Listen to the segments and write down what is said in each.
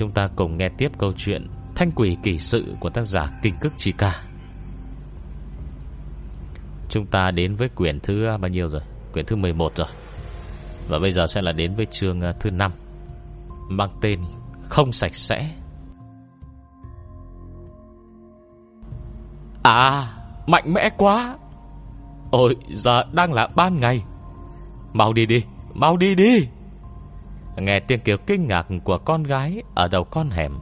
chúng ta cùng nghe tiếp câu chuyện Thanh quỷ kỳ sự của tác giả Kinh Cức Chi Ca. Chúng ta đến với quyển thứ à, bao nhiêu rồi? Quyển thứ 11 rồi. Và bây giờ sẽ là đến với chương à, thứ 5 Mang tên Không sạch sẽ. À Mạnh mẽ quá. Ôi, giờ đang là ban ngày. Mau đi đi, Mau đi đi. Nghe tiếng kêu kinh ngạc của con gái Ở đầu con hẻm.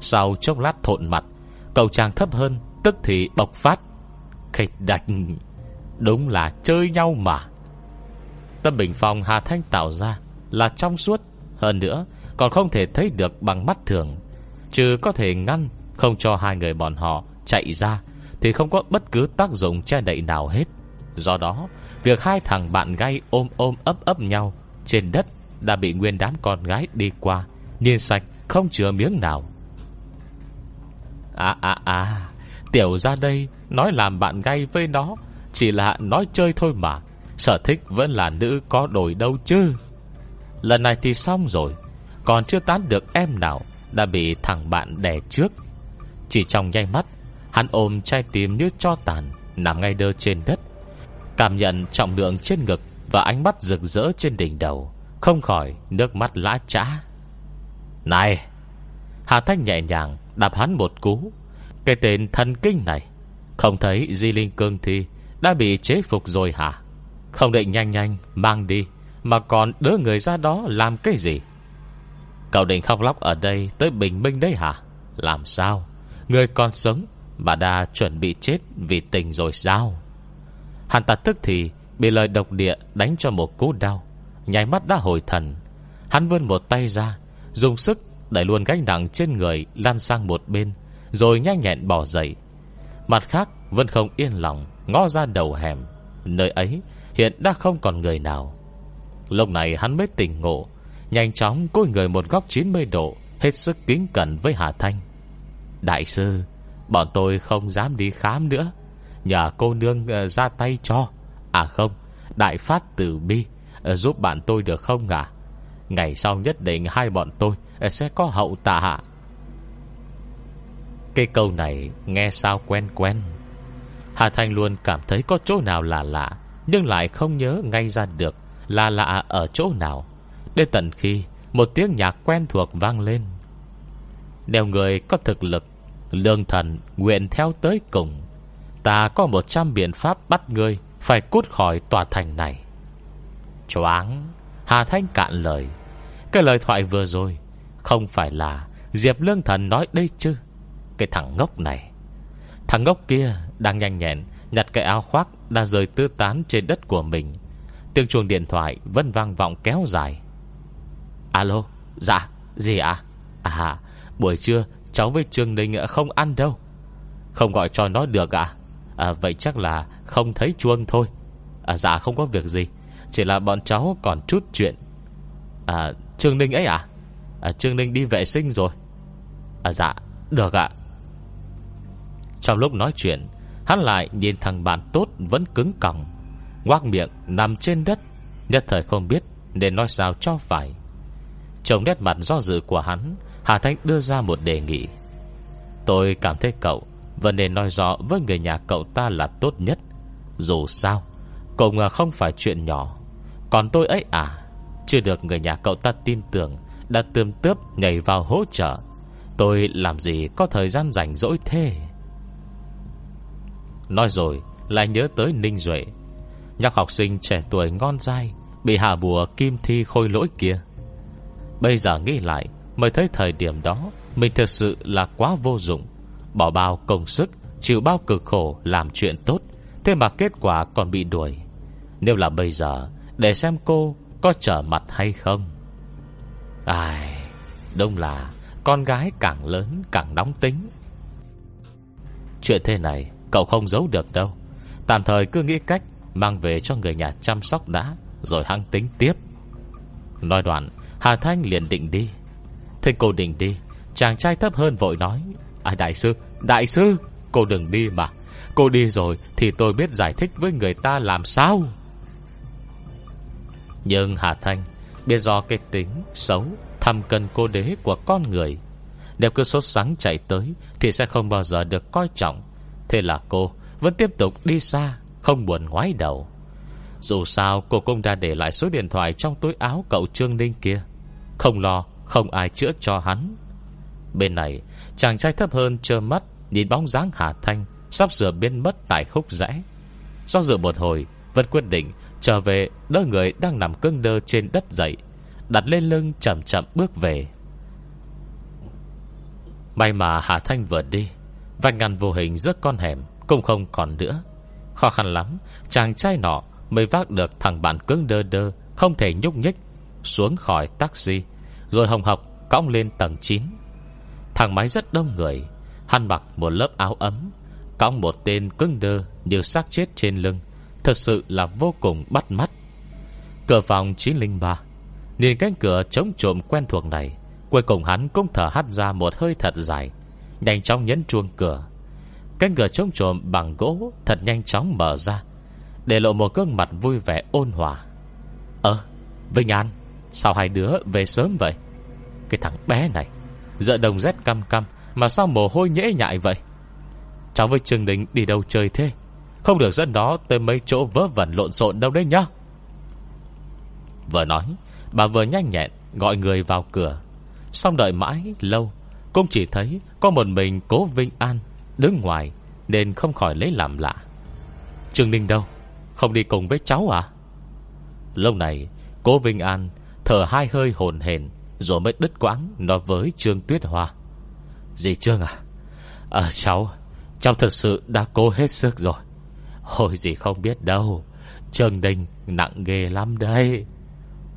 Sau chốc lát thộn mặt, Cầu chàng thấp hơn, Tức thì bộc phát. Khịch đạch, Đúng là chơi nhau mà. Tâm bình phòng Hà Thanh tạo ra Là trong suốt. Hơn nữa, còn không thể thấy được bằng mắt thường. Chứ có thể ngăn Không cho hai người bọn họ chạy ra, Thì không có bất cứ tác dụng che đậy nào hết. Do đó, Việc hai thằng bạn gay ôm ôm ấp ấp nhau Trên đất đã bị nguyên đám con gái đi qua, nhìn sạch, không chừa miếng nào. À à à Tiểu ra đây, Nói làm bạn gay với nó, Chỉ là nói chơi thôi mà, Sở thích vẫn là nữ có đổi đâu chứ. Lần này thì xong rồi, Còn chưa tán được em nào Đã bị thằng bạn đè trước. Chỉ trong nháy mắt, Hắn ôm chai tim như cho tàn, Nằm ngay đơ trên đất, Cảm nhận trọng lượng trên ngực Và ánh mắt rực rỡ trên đỉnh đầu. Không khỏi nước mắt lã trã Này, Hà Thanh nhẹ nhàng đạp hắn một cú. Cái tên thần kinh này, Không thấy Di Linh Cương Thi Đã bị chế phục rồi hả? Không định nhanh nhanh mang đi, Mà còn đỡ người ra đó làm cái gì? Cậu định khóc lóc ở đây Tới bình minh đấy hả? Làm sao? Người còn sống Bà đã chuẩn bị chết vì tình rồi sao? Hắn ta tức thì Bị lời độc địa đánh cho một cú đau. Nháy mắt đã hồi thần. Hắn vươn một tay ra, Dùng sức đẩy luôn gánh nặng trên người Lan sang một bên, Rồi nhanh nhẹn bỏ dậy. Mặt khác, vẫn không yên lòng, Ngó ra đầu hẻm, Nơi ấy hiện đã không còn người nào. Lúc này hắn mới tỉnh ngộ, Nhanh chóng cúi người một góc 90 độ, Hết sức kính cẩn với Hà Thanh. Đại sư, Bọn tôi không dám đi khám nữa. Nhờ cô nương ờ, ra tay cho. À không, Đại phát tử bi Ờ, giúp bạn tôi được không à Ngày sau nhất định hai bọn tôi ờ, Sẽ có hậu tạ hạ Cái câu này Nghe sao quen quen. Hà Thanh luôn cảm thấy có chỗ nào là lạ, Nhưng lại không nhớ ngay ra được Là lạ ở chỗ nào. Đến tận khi Một tiếng nhạc quen thuộc vang lên. Đều người có thực lực, Lương thần nguyện theo tới cùng. Ta có một trăm biện pháp bắt ngươi Phải cút khỏi tòa thành này. Choáng Hà Thanh cạn lời. Cái lời thoại vừa rồi Không phải là Diệp Lương Thần nói đây chứ? Cái thằng ngốc này. Thằng ngốc kia đang nhanh nhẹn Nhặt cái áo khoác đã rời tư tán trên đất của mình. Tiếng chuông điện thoại Vẫn vang vọng kéo dài. Alo Dạ Gì ạ? À? à buổi trưa cháu với Trương Ninh không ăn đâu. Không gọi cho nó được ạ. À? Vậy chắc là không thấy chuông thôi. À, Dạ không có việc gì. Chỉ là bọn cháu còn chút chuyện. À Trương Ninh ấy à, à Trương Ninh đi vệ sinh rồi. À dạ được ạ. Trong lúc nói chuyện Hắn lại nhìn thằng bạn tốt Vẫn cứng còng Ngoác miệng nằm trên đất Nhất thời không biết nên nói sao cho phải. Trông nét mặt do dự của hắn Hà Thanh đưa ra một đề nghị. Tôi cảm thấy cậu Vẫn nên nói rõ với người nhà cậu ta là tốt nhất. Dù sao Cũng không phải chuyện nhỏ. Còn tôi ấy à? Chưa được người nhà cậu ta tin tưởng, Đã tươm tướp nhảy vào hỗ trợ. Tôi làm gì có thời gian rảnh rỗi thế? Nói rồi, Lại nhớ tới Ninh Duệ. Nhóc học sinh trẻ tuổi ngon dai, Bị hạ bùa kim thi khôi lỗi kia. Bây giờ nghĩ lại, Mới thấy thời điểm đó, Mình thật sự là quá vô dụng. Bỏ bao công sức, Chịu bao cực khổ làm chuyện tốt, Thế mà kết quả còn bị đuổi. Nếu là bây giờ để xem cô có trở mặt hay không. Ai đông là Con gái càng lớn càng nóng tính. Chuyện thế này Cậu không giấu được đâu. Tạm thời cứ nghĩ cách Mang về cho người nhà chăm sóc đã, Rồi hăng tính tiếp. Nói đoạn, Hà Thanh liền định đi. Thế cô định đi, Chàng trai thấp hơn vội nói À đại sư Đại sư, Cô đừng đi mà. Cô đi rồi Thì tôi biết giải thích với người ta làm sao. Nhưng Hà Thanh Biết do cái tính xấu Thăm cần cô đế của con người. Nếu cứ sốt sắng chạy tới Thì sẽ không bao giờ được coi trọng. Thế là cô vẫn tiếp tục đi xa, Không buồn ngoái đầu. Dù sao, cô cũng đã để lại số điện thoại Trong túi áo cậu Trương Ninh kia. Không lo, Không ai chữa cho hắn. Bên này, chàng trai thấp hơn trơ mắt, Nhìn bóng dáng Hà Thanh Sắp sửa biến mất tại khúc rẽ. Do dự một hồi, Vẫn quyết định trở về, đỡ người đang nằm cưng đơ trên đất dậy, Đặt lên lưng chậm chậm bước về. May mà Hà Thanh vừa đi vạch ngăn vô hình giữa con hẻm Cũng không còn nữa. Khó khăn lắm, Chàng trai nọ mới vác được thằng bạn cứng đơ đơ, Không thể nhúc nhích, Xuống khỏi taxi, Rồi hồng học cõng lên tầng 9 Thằng máy rất đông người, Hắn mặc một lớp áo ấm, Cõng một tên cứng đơ như xác chết trên lưng. Thật sự là vô cùng bắt mắt. Cửa phòng 903 Nhìn cánh cửa chống trộm quen thuộc này, Cuối cùng hắn cũng thở hắt ra một hơi thật dài, Nhanh chóng nhấn chuông cửa. Cánh cửa chống trộm bằng gỗ Thật nhanh chóng mở ra, Để lộ một gương mặt vui vẻ ôn hòa. Ơ, Vinh An, Sao hai đứa về sớm vậy? Cái thằng bé này, dợ đồng rét căm căm Mà sao mồ hôi nhễ nhại vậy? Cháu với Trương Đình đi đâu chơi thế? Không được dẫn đó tới mấy chỗ vớ vẩn lộn xộn đâu đấy nhá. Vừa nói, Bà vừa nhanh nhẹn gọi người vào cửa. Xong đợi mãi lâu, Cũng chỉ thấy có một mình cố Vinh An Đứng ngoài Nên không khỏi lấy làm lạ. Trương Ninh đâu? Không đi cùng với cháu à? Lâu này, Cố Vinh An thở hai hơi hồn hền Rồi mới đứt quãng nói với Trương Tuyết Hoa. Dì Trương à? À cháu Cháu thật sự đã cố hết sức rồi. Hồi gì không biết đâu. Trương Đình nặng ghê lắm đây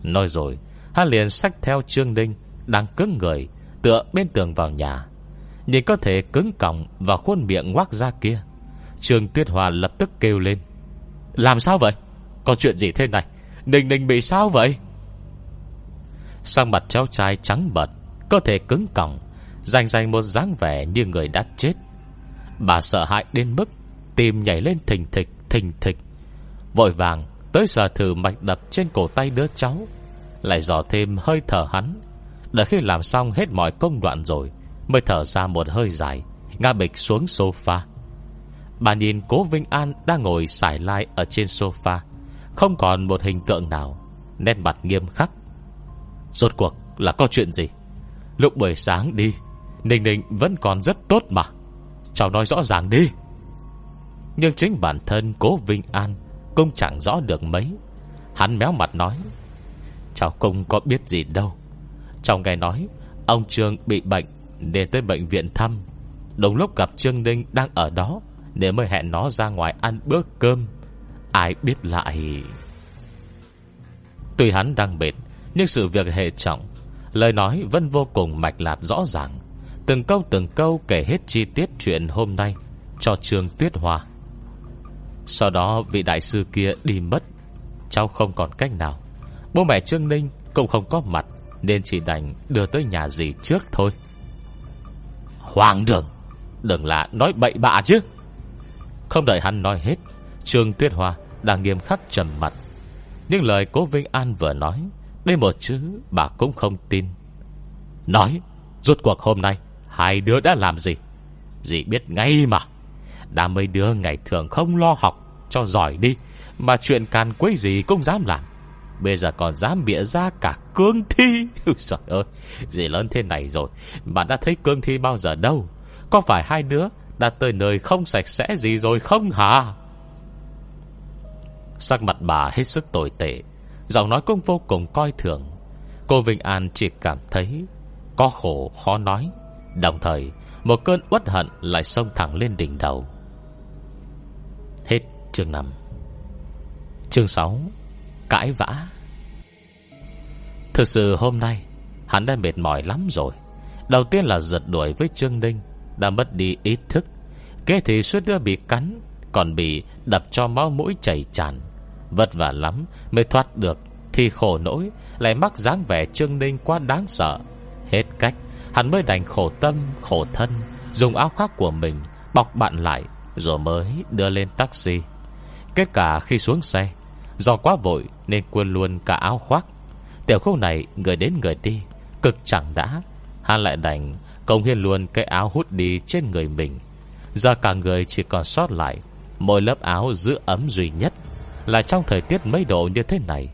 Nói rồi, Hắn liền sách theo Trương Đình Đang cứng người, Tựa bên tường vào nhà. Nhìn có thể cứng còng Và khuôn miệng ngoác ra kia, Trương Tuyết Hòa lập tức kêu lên. Làm sao vậy? Có chuyện gì thế này? Ninh Ninh bị sao vậy? Sang mặt cháu trai trắng bật có thể cứng còng Dành dành một dáng vẻ như người đã chết. Bà sợ hãi đến mức Tim nhảy lên thình thịch thình thịch. Vội vàng tới giờ thử mạch đập trên cổ tay đứa cháu. Lại dò thêm hơi thở hắn. Đợi khi làm xong hết mọi công đoạn rồi, Mới thở ra một hơi dài, Ngã bịch xuống sofa. Bà nhìn cố Vinh An đang ngồi xải lai ở trên sofa, Không còn một hình tượng nào, Nét mặt nghiêm khắc. Rốt cuộc là có chuyện gì? Lúc buổi sáng đi, Ninh Ninh vẫn còn rất tốt mà. Cháu nói rõ ràng đi. Nhưng chính bản thân cố Vinh An Cũng chẳng rõ được mấy. Hắn méo mặt nói, Cháu cũng có biết gì đâu. Cháu nghe nói, Ông Trương bị bệnh Để tới bệnh viện thăm. Đồng lúc gặp Trương Ninh đang ở đó để mới hẹn nó ra ngoài ăn bữa cơm. Ai biết lại? Tuy hắn đang mệt, Nhưng sự việc hệ trọng, Lời nói vẫn vô cùng mạch lạc rõ ràng. Từng câu từng câu kể hết chi tiết chuyện hôm nay Cho Trương Tuyết Hoa. Sau đó vị đại sư kia đi mất. Cháu không còn cách nào. Bố mẹ Trương Ninh cũng không có mặt Nên chỉ đành đưa tới nhà gì trước thôi. Hoàng đường Đừng là nói bậy bạ chứ. Không đợi hắn nói hết Trương Tuyết Hoa đang nghiêm khắc trầm mặt. Nhưng lời cố Vinh An vừa nói Đây một chữ bà cũng không tin. Nói Rốt cuộc hôm nay Hai đứa đã làm gì? Dì biết ngay mà đã mấy đứa ngày thường không lo học, Cho giỏi đi, Mà chuyện càn quấy gì cũng dám làm. Bây giờ còn dám bịa ra cả cương thi. Trời ơi, Dì lớn thế này rồi Mà đã thấy cương thi bao giờ đâu. Có phải hai đứa đã tới nơi không sạch sẽ gì rồi không hả? Sắc mặt bà hết sức tồi tệ, Giọng nói cũng vô cùng coi thường. Cô Vinh An chỉ cảm thấy Có khổ khó nói. Đồng thời, Một cơn uất hận lại xông thẳng lên đỉnh đầu chương 5 Chương 6 Cãi vã. Thực sự hôm nay, Hắn đã mệt mỏi lắm rồi. Đầu tiên là giật đuổi với Trương Ninh, Đã mất đi ý thức. Kế thì suốt đứa bị cắn, Còn bị đập cho máu mũi chảy tràn. Vất vả lắm mới thoát được, Thì khổ nỗi, Lại mắc dáng vẻ Trương Ninh quá đáng sợ. Hết cách, Hắn mới đành khổ tâm, khổ thân, Dùng áo khoác của mình Bọc bạn lại, Rồi mới đưa lên taxi. Kết cả khi xuống xe. Do quá vội nên quên luôn cả áo khoác. Tiểu khúc này người đến người đi, Cực chẳng đã. Hắn lại đành công hiên luôn cái áo hút đi trên người mình. Giờ cả người chỉ còn sót lại, Mỗi lớp áo giữ ấm duy nhất. Là trong thời tiết mấy độ như thế này,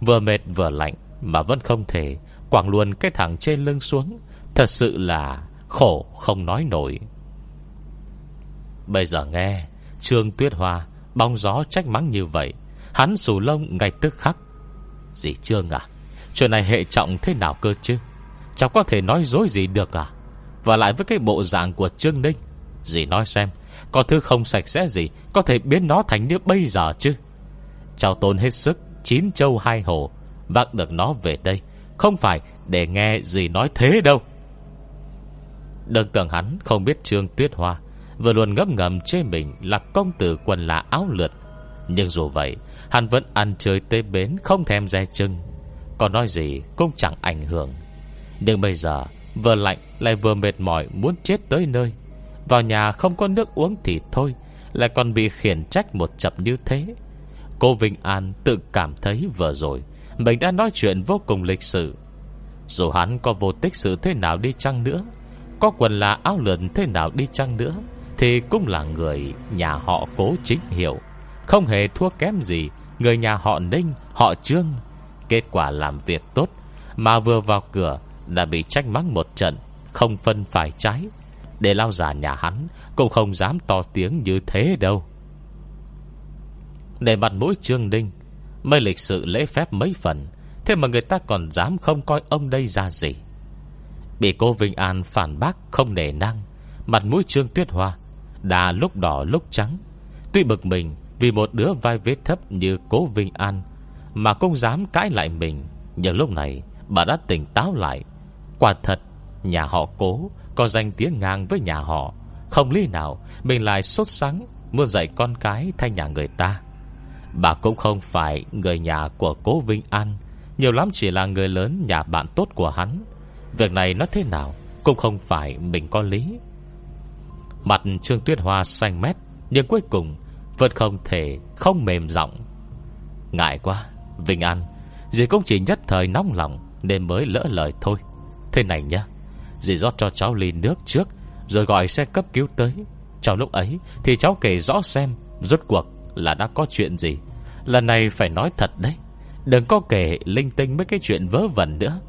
Vừa mệt vừa lạnh Mà vẫn không thể Quảng luôn cái thẳng trên lưng xuống. Thật sự là khổ không nói nổi. Bây giờ nghe Trương Tuyết Hoa Bóng gió trách mắng như vậy, Hắn sù lông ngay tức khắc. Dì Trương à Chuyện này hệ trọng thế nào cơ chứ? Cháu có thể nói dối gì được à? Và lại với cái bộ dạng của Trương Ninh, Dì nói xem, Có thứ không sạch sẽ gì Có thể biến nó thành như bây giờ chứ? Cháu tốn hết sức, Chín châu hai hồ, Vác được nó về đây, Không phải để nghe gì nói thế đâu. Đừng tưởng hắn không biết Trương Tuyết Hoa Vừa luôn ngấp ngầm chê mình Là công tử quần là áo lượt. Nhưng dù vậy, Hắn vẫn ăn chơi tê bến Không thèm dè chân Còn nói gì cũng chẳng ảnh hưởng. Nhưng bây giờ, Vừa lạnh lại vừa mệt mỏi Muốn chết tới nơi. Vào nhà không có nước uống thì thôi, Lại còn bị khiển trách một chập như thế. Cô Vinh An tự cảm thấy vừa rồi, Mình đã nói chuyện vô cùng lịch sự. Dù hắn có vô tích sự thế nào đi chăng nữa, Có quần là áo lượn thế nào đi chăng nữa thì cũng là người nhà họ cố chính hiệu. Không hề thua kém gì Người nhà họ Ninh, họ Trương. Kết quả làm việc tốt Mà vừa vào cửa Đã bị trách mắng một trận Không phân phải trái. Để lao giả nhà hắn Cũng không dám to tiếng như thế đâu. Để mặt mũi Trương Ninh Mới lịch sự lễ phép mấy phần Thế mà người ta còn dám không coi ông đây ra gì. Bị cô Vinh An phản bác không nề năng Mặt mũi Trương Tuyết Hoa đã lúc đỏ lúc trắng. Tuy bực mình vì một đứa vai vết thấp như cố Vinh An, Mà không dám cãi lại mình. Nhưng lúc này, bà đã tỉnh táo lại. Quả thật, Nhà họ cố Có danh tiếng ngang với nhà họ. Không lý nào, Mình lại sốt sắng Muốn dạy con cái thay nhà người ta. Bà cũng không phải người nhà của cố Vinh An, Nhiều lắm chỉ là người lớn nhà bạn tốt của hắn. Việc này nó thế nào Cũng không phải mình có lý. Mặt Trương Tuyết Hoa xanh mét, Nhưng cuối cùng Vẫn không thể, không mềm giọng. Ngại quá, Vinh An, Dì cũng chỉ nhất thời nóng lòng Nên mới lỡ lời thôi. Thế này nhá, Dì rót cho cháu ly nước trước, Rồi gọi xe cấp cứu tới. Trong lúc ấy thì cháu kể rõ xem Rốt cuộc là đã có chuyện gì. Lần này phải nói thật đấy, Đừng có kể linh tinh mấy cái chuyện vớ vẩn nữa.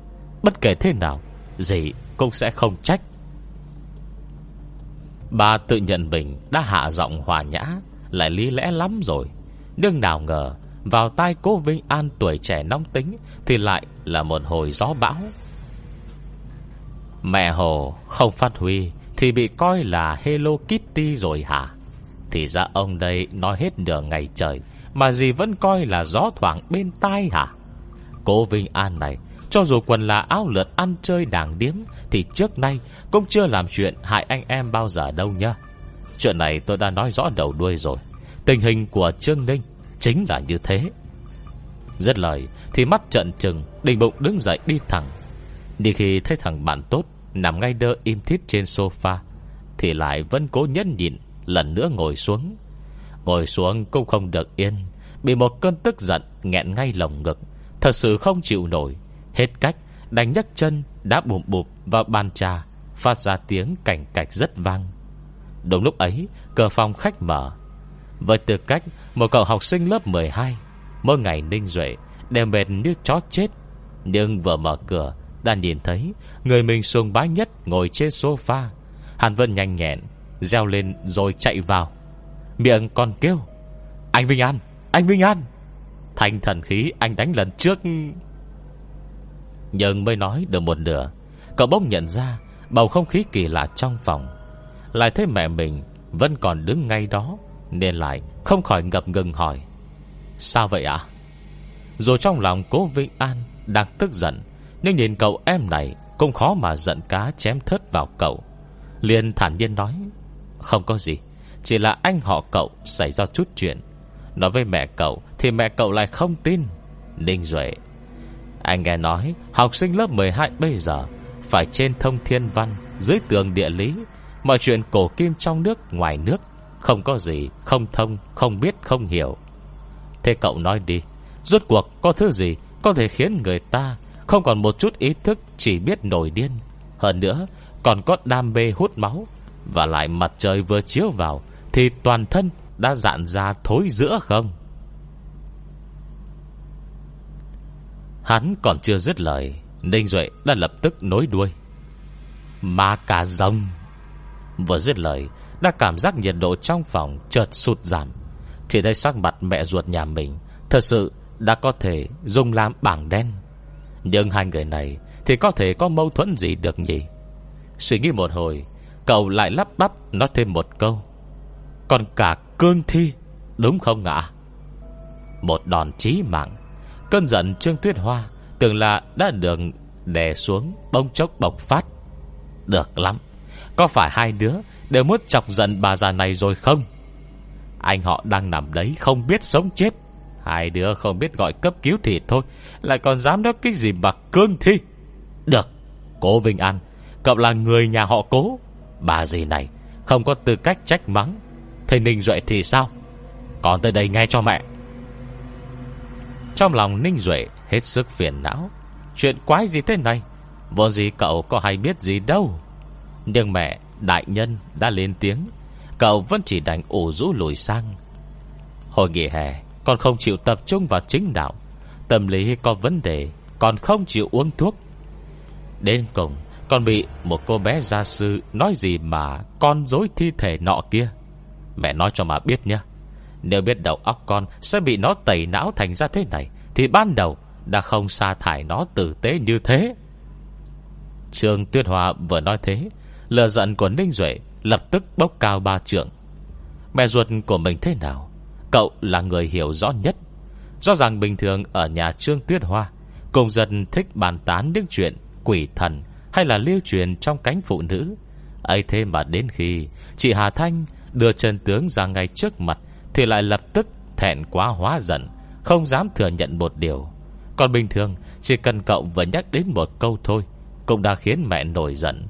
Bất kể thế nào, Dì cũng sẽ không trách. Bà tự nhận mình Đã hạ giọng hòa nhã, Lại lý lẽ lắm rồi. Nhưng nào ngờ, Vào tai cố Vinh An tuổi trẻ nóng tính Thì lại là một hồi gió bão. Mẹ Hồ không phát huy Thì bị coi là Hello Kitty rồi hả? Thì ra ông đây nói hết nửa ngày trời Mà gì vẫn coi là gió thoảng bên tai hả? Cố Vinh An này cho dù quần là áo lượt ăn chơi đảng điếm, Thì trước nay Cũng chưa làm chuyện hại anh em bao giờ đâu nhá. Chuyện này tôi đã nói rõ đầu đuôi rồi. Tình hình của Trương Ninh Chính là như thế. Rất lời thì mắt trận trừng Đình bụng đứng dậy đi thẳng. Đi khi thấy thằng bạn tốt Nằm ngay đơ im thít trên sofa, Thì lại vẫn cố nhẫn nhịn Lần nữa ngồi xuống. Ngồi xuống cũng không được yên, Bị một cơn tức giận nghẹn ngay lồng ngực, Thật sự không chịu nổi. Hết cách, đánh nhấc chân Đã bùm bụp vào bàn trà, Phát ra tiếng cảnh cạch rất vang. Đúng lúc ấy, Cửa phòng khách mở. Với tư cách một cậu học sinh lớp 12 Mỗi ngày ninh duệ Đều mệt như chó chết. Nhưng vừa mở cửa, Đã nhìn thấy Người mình sùng bái nhất ngồi trên sofa. Hàn Vân nhanh nhẹn, Reo lên rồi chạy vào. Miệng còn kêu, Anh Vinh An, Anh Vinh An. Thành thần khí anh đánh lần trước. Nhưng mới nói được một nửa, Cậu bỗng nhận ra Bầu không khí kỳ lạ trong phòng. Lại thấy mẹ mình Vẫn còn đứng ngay đó, Nên lại không khỏi ngập ngừng hỏi, Sao vậy ạ? Rồi trong lòng cố Vinh An Đang tức giận, Nhưng nhìn cậu em này Cũng khó mà giận cá chém thớt vào cậu. Liền thản nhiên nói, Không có gì, Chỉ là anh họ cậu xảy ra chút chuyện. Nói với mẹ cậu Thì mẹ cậu lại không tin. Ninh Duệ anh nghe nói, học sinh lớp 12 bây giờ Phải trên thông thiên văn, Dưới tường địa lý. Mọi chuyện cổ kim trong nước, ngoài nước, Không có gì, Không thông, Không biết, không hiểu. Thế cậu nói đi, Rốt cuộc có thứ gì Có thể khiến người ta Không còn một chút ý thức Chỉ biết nổi điên? Hơn nữa, còn có đam mê hút máu. Và lại mặt trời vừa chiếu vào, Thì toàn thân đã dạn ra thối giữa không? Hắn còn chưa dứt lời, Ninh Duệ đã lập tức nối đuôi. Ma cà rồng Vừa dứt lời, Đã cảm giác nhiệt độ trong phòng chợt sụt giảm. Thì đây sắc mặt mẹ ruột nhà mình, Thật sự đã có thể dùng làm bảng đen. Nhưng hai người này Thì có thể có mâu thuẫn gì được nhỉ? Suy nghĩ một hồi, Cậu lại lắp bắp nói thêm một câu. Còn cả cương thi, Đúng không ạ? Một đòn chí mạng. Cơn giận Trương Tuyết Hoa, Tưởng là đã được đè xuống Bông chốc bộc phát. Được lắm, Có phải hai đứa đều muốn chọc giận bà già này rồi không? Anh họ đang nằm đấy Không biết sống chết. Hai đứa không biết gọi cấp cứu thì thôi, Lại còn dám nói cái gì mà cương thi. Được, Cố Vinh An, Cậu là người nhà họ cố. Bà gì này Không có tư cách trách mắng. Thầy Ninh Duệ thì sao? Còn tới đây nghe cho mẹ. Trong lòng Ninh Duệ Hết sức phiền não. Chuyện quái gì thế này? Vô gì cậu có hay biết gì đâu? Nhưng mẹ, đại nhân đã lên tiếng. Cậu vẫn chỉ đành ủ rũ lùi sang. Hồi nghỉ hè Còn không chịu tập trung vào chính đạo. Tâm lý có vấn đề Còn không chịu uống thuốc. Đến cùng Còn bị một cô bé gia sư Nói gì mà con dối thi thể nọ kia? Mẹ nói cho mà biết nhé. Nếu biết đầu óc con Sẽ bị nó tẩy não thành ra thế này, Thì ban đầu đã không sa thải nó tử tế như thế. Trương Tuyết Hòa vừa nói thế Lừa giận của Ninh Duệ Lập tức bốc cao ba trượng. Mẹ ruột của mình thế nào? Cậu là người hiểu rõ nhất. Do rằng bình thường ở nhà Trương Tuyết Hoa, Cùng dần thích bàn tán những chuyện Quỷ thần Hay là lưu truyền trong cánh phụ nữ. Ấy thế mà đến khi Chị Hà Thanh đưa chân tướng ra ngay trước mặt thì lại lập tức thẹn quá hóa giận, Không dám thừa nhận một điều. Còn bình thường, Chỉ cần cậu vừa nhắc đến một câu thôi, Cũng đã khiến mẹ nổi giận.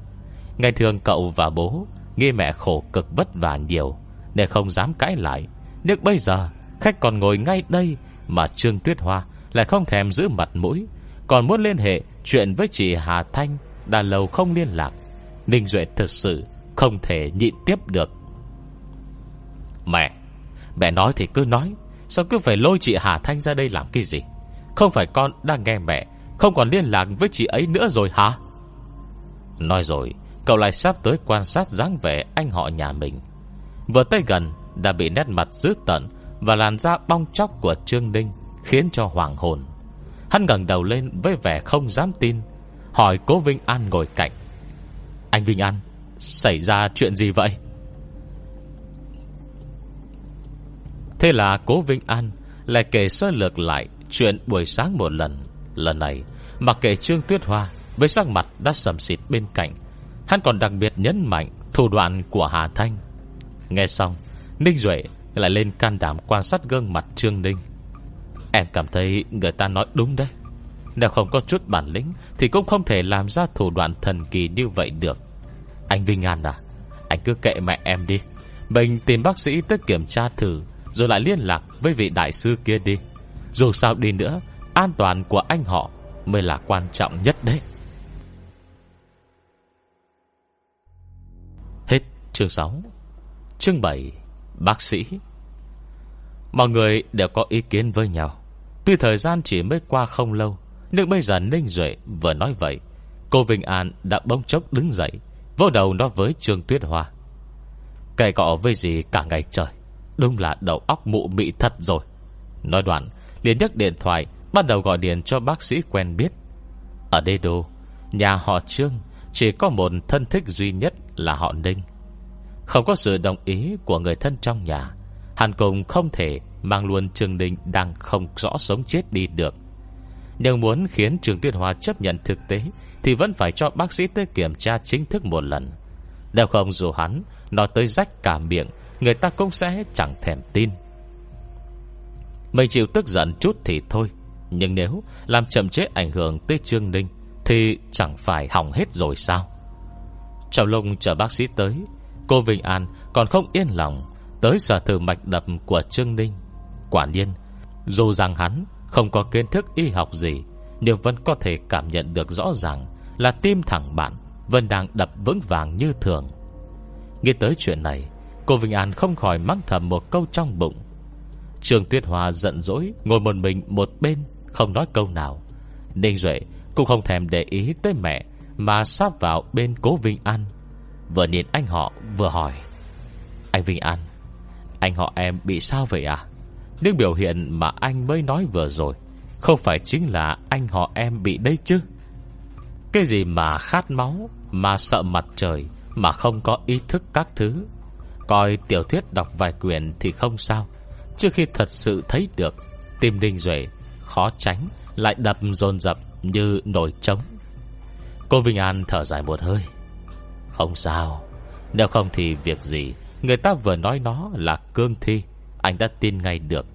Ngày thường cậu và bố nghe mẹ khổ cực vất vả nhiều, Nên không dám cãi lại. Nhưng bây giờ, khách còn ngồi ngay đây Mà Trương Tuyết Hoa Lại không thèm giữ mặt mũi. Còn muốn liên hệ chuyện với chị Hà Thanh Đã lâu không liên lạc, Ninh Duệ thực sự không thể nhịn tiếp được. Mẹ! Mẹ nói thì cứ nói. Sao cứ phải lôi chị Hà Thanh ra đây làm cái gì? Không phải con đang nghe mẹ, Không còn liên lạc với chị ấy nữa rồi hả? Nói rồi, Cậu lại sắp tới quan sát dáng vẻ anh họ nhà mình. Vừa tới gần, Đã bị nét mặt dữ tận Và làn da bong chóc của Trương Ninh Khiến cho hoàng hồn. Hắn ngẩng đầu lên với vẻ không dám tin, Hỏi cố Vinh An ngồi cạnh. Anh Vinh An, Xảy ra chuyện gì vậy? Thế là cố Vinh An Lại kể sơ lược lại Chuyện buổi sáng một lần. Lần này, Mặc kệ Trương Tuyết Hoa Với sắc mặt đã sầm xịt bên cạnh, Hắn còn đặc biệt nhấn mạnh Thủ đoạn của Hà Thanh. Nghe xong, Ninh Duệ lại lên can đảm quan sát gương mặt Trương Ninh. Em cảm thấy người ta nói đúng đấy. Nếu không có chút bản lĩnh Thì cũng không thể làm ra thủ đoạn thần kỳ như vậy được. Anh Vinh An à Anh cứ kệ mẹ em đi. Mình tìm bác sĩ tới kiểm tra thử. Rồi lại liên lạc với vị đại sư kia đi. Dù sao đi nữa, An toàn của anh họ Mới là quan trọng nhất đấy. Hết chương 6 Chương 7 Bác sĩ. Mọi người đều có ý kiến với nhau. Tuy thời gian chỉ mới qua không lâu, Nhưng bây giờ Ninh Duệ vừa nói vậy, Cô Vinh An đã bông chốc đứng dậy Vô đầu nó với Trương Tuyết Hoa. Cây cọ với gì cả ngày trời? Đúng là đầu óc mụ mị thật rồi. Nói đoạn, liền nhấc điện thoại, Bắt đầu gọi điện cho bác sĩ quen biết. Ở Đê Đô Nhà họ Trương, Chỉ có một thân thích duy nhất là họ Ninh. Không có sự đồng ý Của người thân trong nhà Hàn cùng không thể Mang luôn Trương Ninh Đang không rõ sống chết đi được. Nhưng muốn khiến Trường Tuyên Hoa chấp nhận thực tế, Thì vẫn phải cho bác sĩ tới kiểm tra chính thức một lần. Đều không, dù hắn Nói tới rách cả miệng Người ta cũng sẽ chẳng thèm tin. Mình chịu tức giận chút thì thôi, Nhưng nếu làm chậm chế ảnh hưởng tới Trương Ninh Thì chẳng phải hỏng hết rồi sao? Trong lúc chờ bác sĩ tới, Cô Vinh An còn không yên lòng Tới sở thử mạch đập của Trương Ninh. Quả nhiên, Dù rằng hắn Không có kiến thức y học gì, Nhưng vẫn có thể cảm nhận được rõ ràng Là tim thẳng bạn Vẫn đang đập vững vàng như thường. Nghe tới chuyện này Cô Vinh An không khỏi mắng thầm một câu trong bụng. Trường Tuyết Hòa giận dỗi, Ngồi một mình một bên, Không nói câu nào. Ninh Duệ cũng không thèm để ý tới mẹ, Mà sắp vào bên cố Vinh An. Vừa nhìn anh họ, vừa hỏi. Anh Vinh An, Anh họ em bị sao vậy à? Những biểu hiện mà anh mới nói vừa rồi, Không phải chính là anh họ em bị đây chứ? Cái gì mà khát máu, Mà sợ mặt trời, Mà không có ý thức các thứ? Coi tiểu thuyết đọc vài quyển thì không sao. Trước khi thật sự thấy được, Tim đinh duệ Khó tránh Lại đập dồn dập như nổi trống. Cô Vinh An thở dài một hơi. Không sao, Nếu không thì việc gì? Người ta vừa nói nó là cương thi, Anh đã tin ngay được.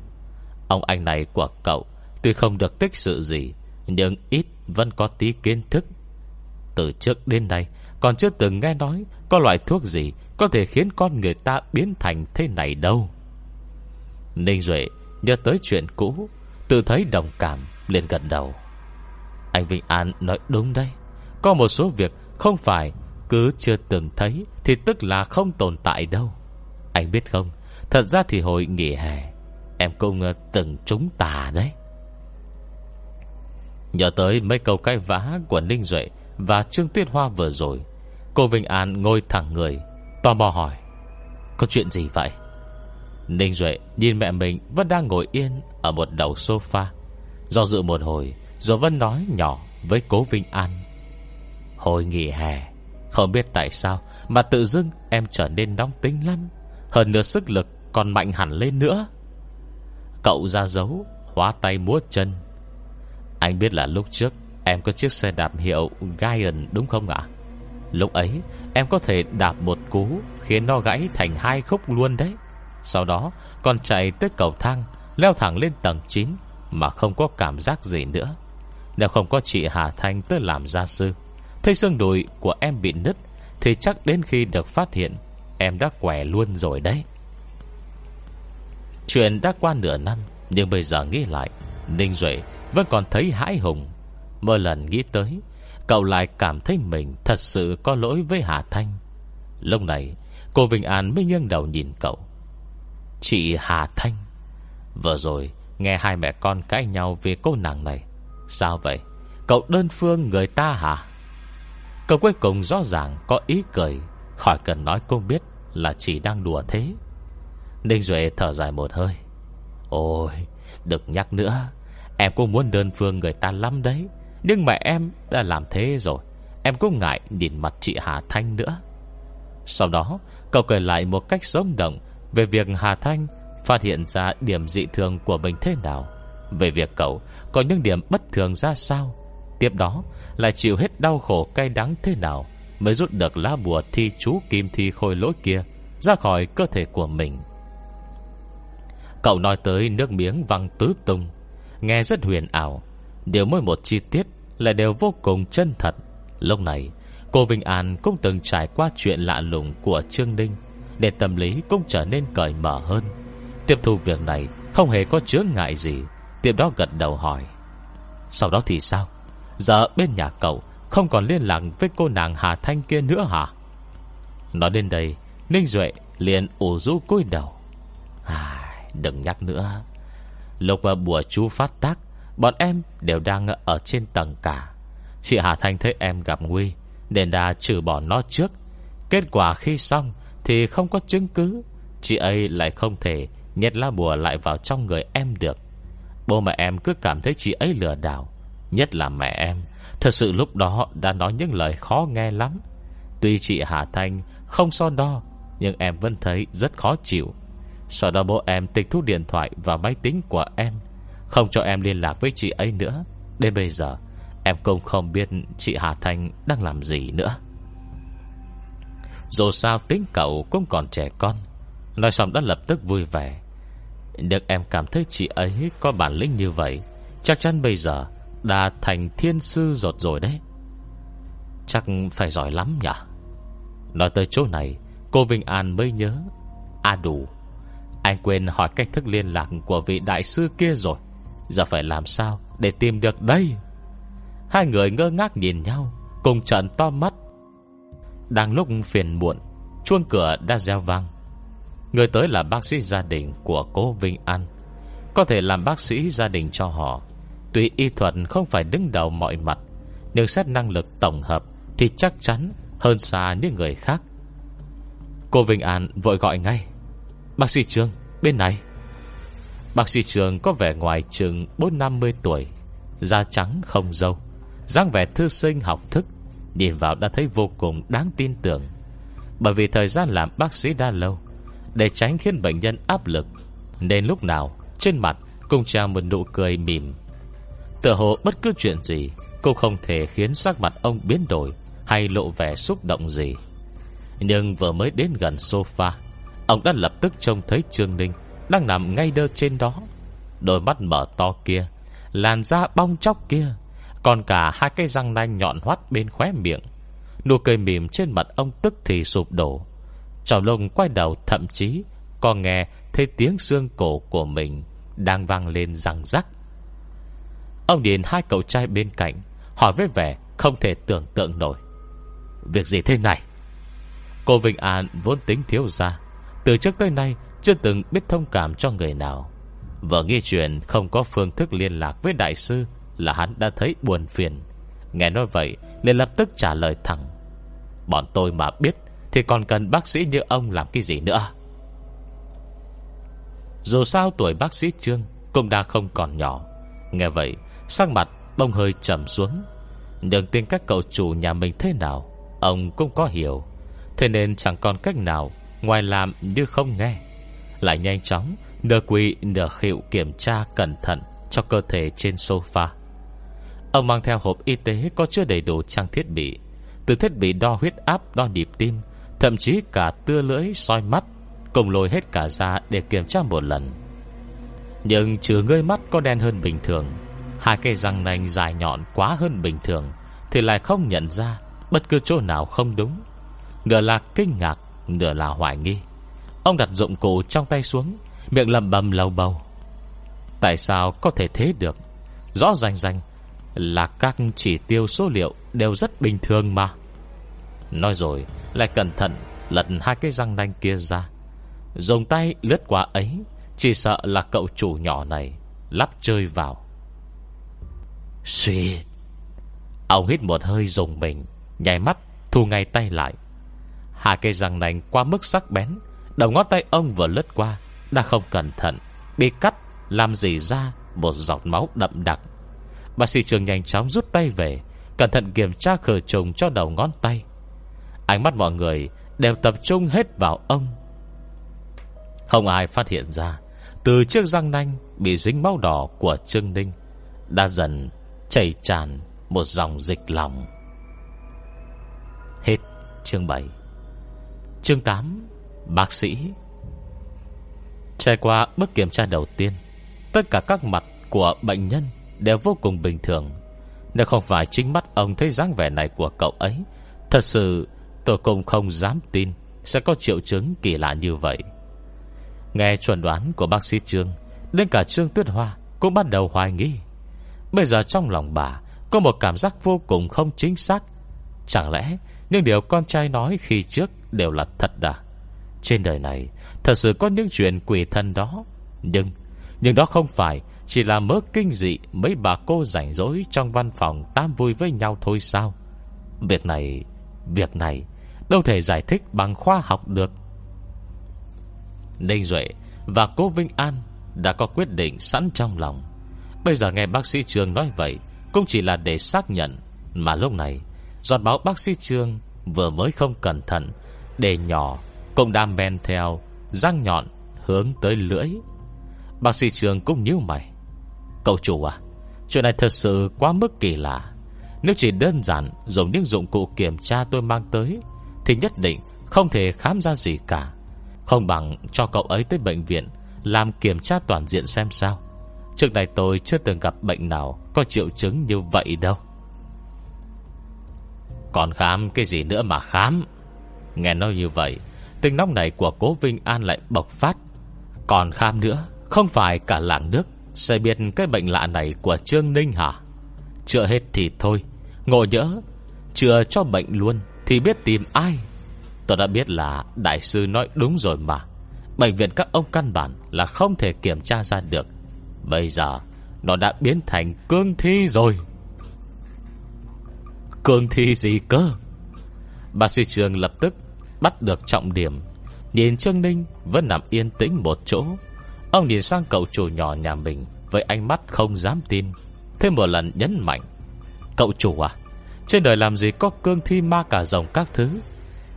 Ông anh này của cậu Tuy không được tích sự gì, Nhưng ít vẫn có tí kiến thức. Từ trước đến nay, Còn chưa từng nghe nói Có loại thuốc gì Có thể khiến con người ta biến thành thế này đâu. Ninh Duệ nhớ tới chuyện cũ, Tự thấy đồng cảm liền gật đầu. Anh Vinh An nói đúng đây Có một số việc không phải Cứ chưa từng thấy Thì tức là không tồn tại đâu. Anh biết không, Thật ra thì hồi nghỉ hè, Em cũng từng trúng tà đấy. Nhớ tới mấy câu cái vã Của Ninh Duệ và Trương Tuyết Hoa vừa rồi. Cô Vinh An ngồi thẳng người, Tò mò hỏi, Có chuyện gì vậy? Ninh Duệ nhìn mẹ mình Vẫn đang ngồi yên ở một đầu sofa. Do dự một hồi, Rồi vẫn nói nhỏ với cố Vinh An, Hồi nghỉ hè, Không biết tại sao Mà tự dưng em trở nên nóng tính lắm, Hơn nữa sức lực còn mạnh hẳn lên nữa. Cậu ra dấu Hóa tay múa chân. Anh biết là lúc trước Em có chiếc xe đạp hiệu Giant, đúng không ạ? Lúc ấy, em có thể đạp một cú Khiến nó gãy thành hai khúc luôn đấy. Sau đó còn chạy tới cầu thang, Leo thẳng lên tầng 9 Mà không có cảm giác gì nữa. Nếu không có chị Hà Thanh tới làm gia sư, Thấy xương đùi của em bị nứt, Thì chắc đến khi được phát hiện, Em đã quẻ luôn rồi đấy. Chuyện đã qua nửa năm, Nhưng bây giờ nghĩ lại, Ninh Duệ vẫn còn thấy hãi hùng Mỗi lần nghĩ tới, Cậu lại cảm thấy mình thật sự có lỗi với Hà Thanh. Lúc này, Cô Vinh An mới nghiêng đầu nhìn cậu. Chị Hà Thanh, Vừa rồi nghe hai mẹ con cãi nhau Về cô nàng này. Sao vậy? Cậu đơn phương người ta hả? Cậu cuối cùng rõ ràng có ý cười, Khỏi cần nói cô biết Là chỉ đang đùa thế. Ninh Duệ thở dài một hơi. Ôi, Đừng nhắc nữa, Em cũng muốn đơn phương người ta lắm đấy. Nhưng mà em đã làm thế rồi. Em cũng ngại nhìn mặt chị Hà Thanh nữa. Sau đó, Cậu kể lại một cách sống động Về việc Hà Thanh Phát hiện ra điểm dị thường của mình thế nào. Về việc cậu Có những điểm bất thường ra sao. Tiếp đó, lại chịu hết đau khổ cay đắng thế nào Mới rút được lá bùa thi chú kim thi khôi lỗi kia Ra khỏi cơ thể của mình. Cậu nói tới nước miếng văng tứ tung. Nghe rất huyền ảo. Điều mỗi một chi tiết lại đều vô cùng chân thật. Lúc này Cô Vinh An cũng từng trải qua chuyện lạ lùng của Trương Đinh Để tâm lý cũng trở nên cởi mở hơn. Tiếp thu việc này Không hề có chướng ngại gì Tiếp đó gật đầu hỏi Sau đó thì sao? Giờ bên nhà cậu Không còn liên lạc với cô nàng Hà Thanh kia nữa hả? Nói đến đây Ninh Duệ liền ủ rũ cúi đầu. À, Đừng nhắc nữa. Lúc bùa chú phát tác Bọn em đều đang ở trên tầng cả. Chị Hà Thanh thấy em gặp nguy, Nên đã trừ bỏ nó trước. Kết quả khi xong Thì không có chứng cứ. Chị ấy lại không thể Nhét lá bùa lại vào trong người em được. Bố mẹ em cứ cảm thấy chị ấy lừa đảo, Nhất là mẹ em. Thật sự lúc đó đã nói những lời khó nghe lắm. Tuy chị Hà Thanh không so đo, Nhưng em vẫn thấy rất khó chịu. Sau đó bố em tịch thu điện thoại và máy tính của em. Không cho em liên lạc với chị ấy nữa. Đến bây giờ, Em cũng không biết chị Hà Thanh đang làm gì nữa. Dù sao tính cậu cũng còn trẻ con. Nói xong đã lập tức vui vẻ. Được em cảm thấy chị ấy có bản lĩnh như vậy, Chắc chắn bây giờ Đã thành thiên sư rột rồi đấy. Chắc phải giỏi lắm nhỉ? Nói tới chỗ này, Cô Vinh An mới nhớ. À đủ, Anh quên hỏi cách thức liên lạc của vị đại sư kia rồi. Giờ phải làm sao để tìm được đây? Hai người ngơ ngác nhìn nhau, Cùng trận to mắt. Đang lúc phiền muộn, Chuông cửa đã reo vang. Người tới là bác sĩ gia đình của cô Vinh An. Có thể làm bác sĩ gia đình cho họ. Tuy y thuật không phải đứng đầu mọi mặt, Nhưng xét năng lực tổng hợp Thì chắc chắn hơn xa những người khác. Cô Vinh An vội gọi ngay. Bác sĩ Trương, bên này. Bác sĩ Trường có vẻ ngoài chừng 4-50 tuổi, Da trắng không dâu, dáng vẻ thư sinh học thức, Nhìn vào đã thấy vô cùng đáng tin tưởng. Bởi vì thời gian làm bác sĩ đã lâu, Để tránh khiến bệnh nhân áp lực, Nên lúc nào Trên mặt cũng trao một nụ cười mỉm. Tựa hồ bất cứ chuyện gì Cũng không thể khiến sắc mặt ông biến đổi Hay lộ vẻ xúc động gì. Nhưng vừa mới đến gần sofa, Ông đã lập tức trông thấy Trương Ninh đang nằm ngay đơ trên đó. Đôi mắt mở to kia, Làn da bong chóc kia, Còn cả hai cái răng nanh nhọn hoắt bên khóe miệng. Nụ cười mỉm trên mặt ông tức thì sụp đổ. Trào lông quay đầu thậm chí Còn nghe thấy tiếng xương cổ của mình Đang vang lên răng rắc. Ông nhìn hai cậu trai bên cạnh, Hỏi với vẻ không thể tưởng tượng nổi. Việc gì thế này? Cô Vinh An vốn tính thiếu ra. Từ trước tới nay chưa từng biết thông cảm cho người nào. Vợ nghe chuyện không có phương thức liên lạc với đại sư Là hắn đã thấy buồn phiền. Nghe nói vậy, liền lập tức trả lời thẳng. Bọn tôi mà biết, Thì còn cần bác sĩ như ông làm cái gì nữa? Dù sao tuổi bác sĩ Trương Cũng đã không còn nhỏ. Nghe vậy, Sắc mặt bông hơi trầm xuống. Nhưng tin các cậu chủ nhà mình thế nào, Ông cũng có hiểu. Thế nên chẳng còn cách nào Ngoài làm như không nghe. Lại nhanh chóng Nửa quỳ nửa khịu kiểm tra cẩn thận Cho cơ thể trên sofa. Ông mang theo hộp y tế Có chứa đầy đủ trang thiết bị Từ thiết bị đo huyết áp, đo nhịp tim Thậm chí cả tưa lưỡi, soi mắt Cùng lôi hết cả ra để kiểm tra một lần. Nhưng trừ ngươi mắt có đen hơn bình thường Hai cây răng nanh dài nhọn quá hơn bình thường Thì lại không nhận ra Bất cứ chỗ nào không đúng Nửa là kinh ngạc Nửa là hoài nghi. Ông đặt dụng cụ trong tay xuống, Miệng lầm bầm lầu bầu. Tại sao có thể thế được? Rõ ràng ràng Là các chỉ tiêu số liệu Đều rất bình thường mà. Nói rồi, lại cẩn thận Lật hai cái răng nanh kia ra. Dùng tay lướt qua ấy, Chỉ sợ là cậu chủ nhỏ này Lắp chơi vào. Xuyệt! Ông hít một hơi dùng mình, Nhảy mắt thu ngay tay lại. Hai cây răng nành qua mức sắc bén Đầu ngón tay ông vừa lướt qua, Đã không cẩn thận, Bị cắt, làm gì ra Một giọt máu đậm đặc. Bác sĩ trường nhanh chóng rút tay về, Cẩn thận kiểm tra khử trùng cho đầu ngón tay. Ánh mắt mọi người Đều tập trung hết vào ông. Không ai phát hiện ra, Từ chiếc răng nanh Bị dính máu đỏ của Trương Ninh Đã dần chảy tràn Một dòng dịch lòng. Hết chương 7 Chương 8 Bác sĩ. Trải qua bước kiểm tra đầu tiên, Tất cả các mặt của bệnh nhân Đều vô cùng bình thường. Nếu không phải chính mắt ông thấy dáng vẻ này của cậu ấy, Thật sự tôi cũng không dám tin Sẽ có triệu chứng kỳ lạ như vậy. Nghe chuẩn đoán của bác sĩ Trương, Đến cả Trương Tuyết Hoa Cũng bắt đầu hoài nghi. Bây giờ trong lòng bà Có một cảm giác vô cùng không chính xác. Chẳng lẽ những điều con trai nói khi trước Đều là thật à trên đời này, Thật sự có những chuyện quỷ thân đó. Nhưng Nhưng đó không phải Chỉ là mớ kinh dị Mấy bà cô rảnh rỗi trong văn phòng Tam vui với nhau thôi sao? Việc này Việc này Đâu thể giải thích bằng khoa học được. Ninh Duệ Và cô Vinh An Đã có quyết định sẵn trong lòng. Bây giờ nghe bác sĩ Trương nói vậy, Cũng chỉ là để xác nhận, Mà lúc này, Giọt báo bác sĩ Trương Vừa mới không cẩn thận, Để nhỏ cũng đang men theo, Răng nhọn, hướng tới lưỡi. Bác sĩ trường cũng nhíu mày. Cậu chủ à Chuyện này thật sự quá mức kỳ lạ. Nếu chỉ đơn giản dùng những dụng cụ kiểm tra tôi mang tới, Thì nhất định không thể khám ra gì cả. Không bằng cho cậu ấy tới bệnh viện Làm kiểm tra toàn diện xem sao. Trước này tôi chưa từng gặp bệnh nào Có triệu chứng như vậy đâu. Còn khám cái gì nữa mà khám? Nghe nói như vậy Tình nóng này của cố Vinh An lại bộc phát. Còn kham nữa, Không phải cả làng nước. Sẽ biết cái bệnh lạ này của Trương Ninh hả? Chưa hết thì thôi. Ngộ nhỡ, Chưa cho bệnh luôn Thì biết tìm ai? Tôi đã biết là đại sư nói đúng rồi mà. Bệnh viện các ông căn bản Là không thể kiểm tra ra được. Bây giờ, Nó đã biến thành cương thi rồi. Cương thi gì cơ? Bác sĩ trường lập tức Bắt được trọng điểm. Nhìn Trương Ninh vẫn nằm yên tĩnh một chỗ. Ông nhìn sang cậu chủ nhỏ nhà mình Với ánh mắt không dám tin. Thêm một lần nhấn mạnh, Cậu chủ à Trên đời làm gì có cương thi ma cả rồng các thứ?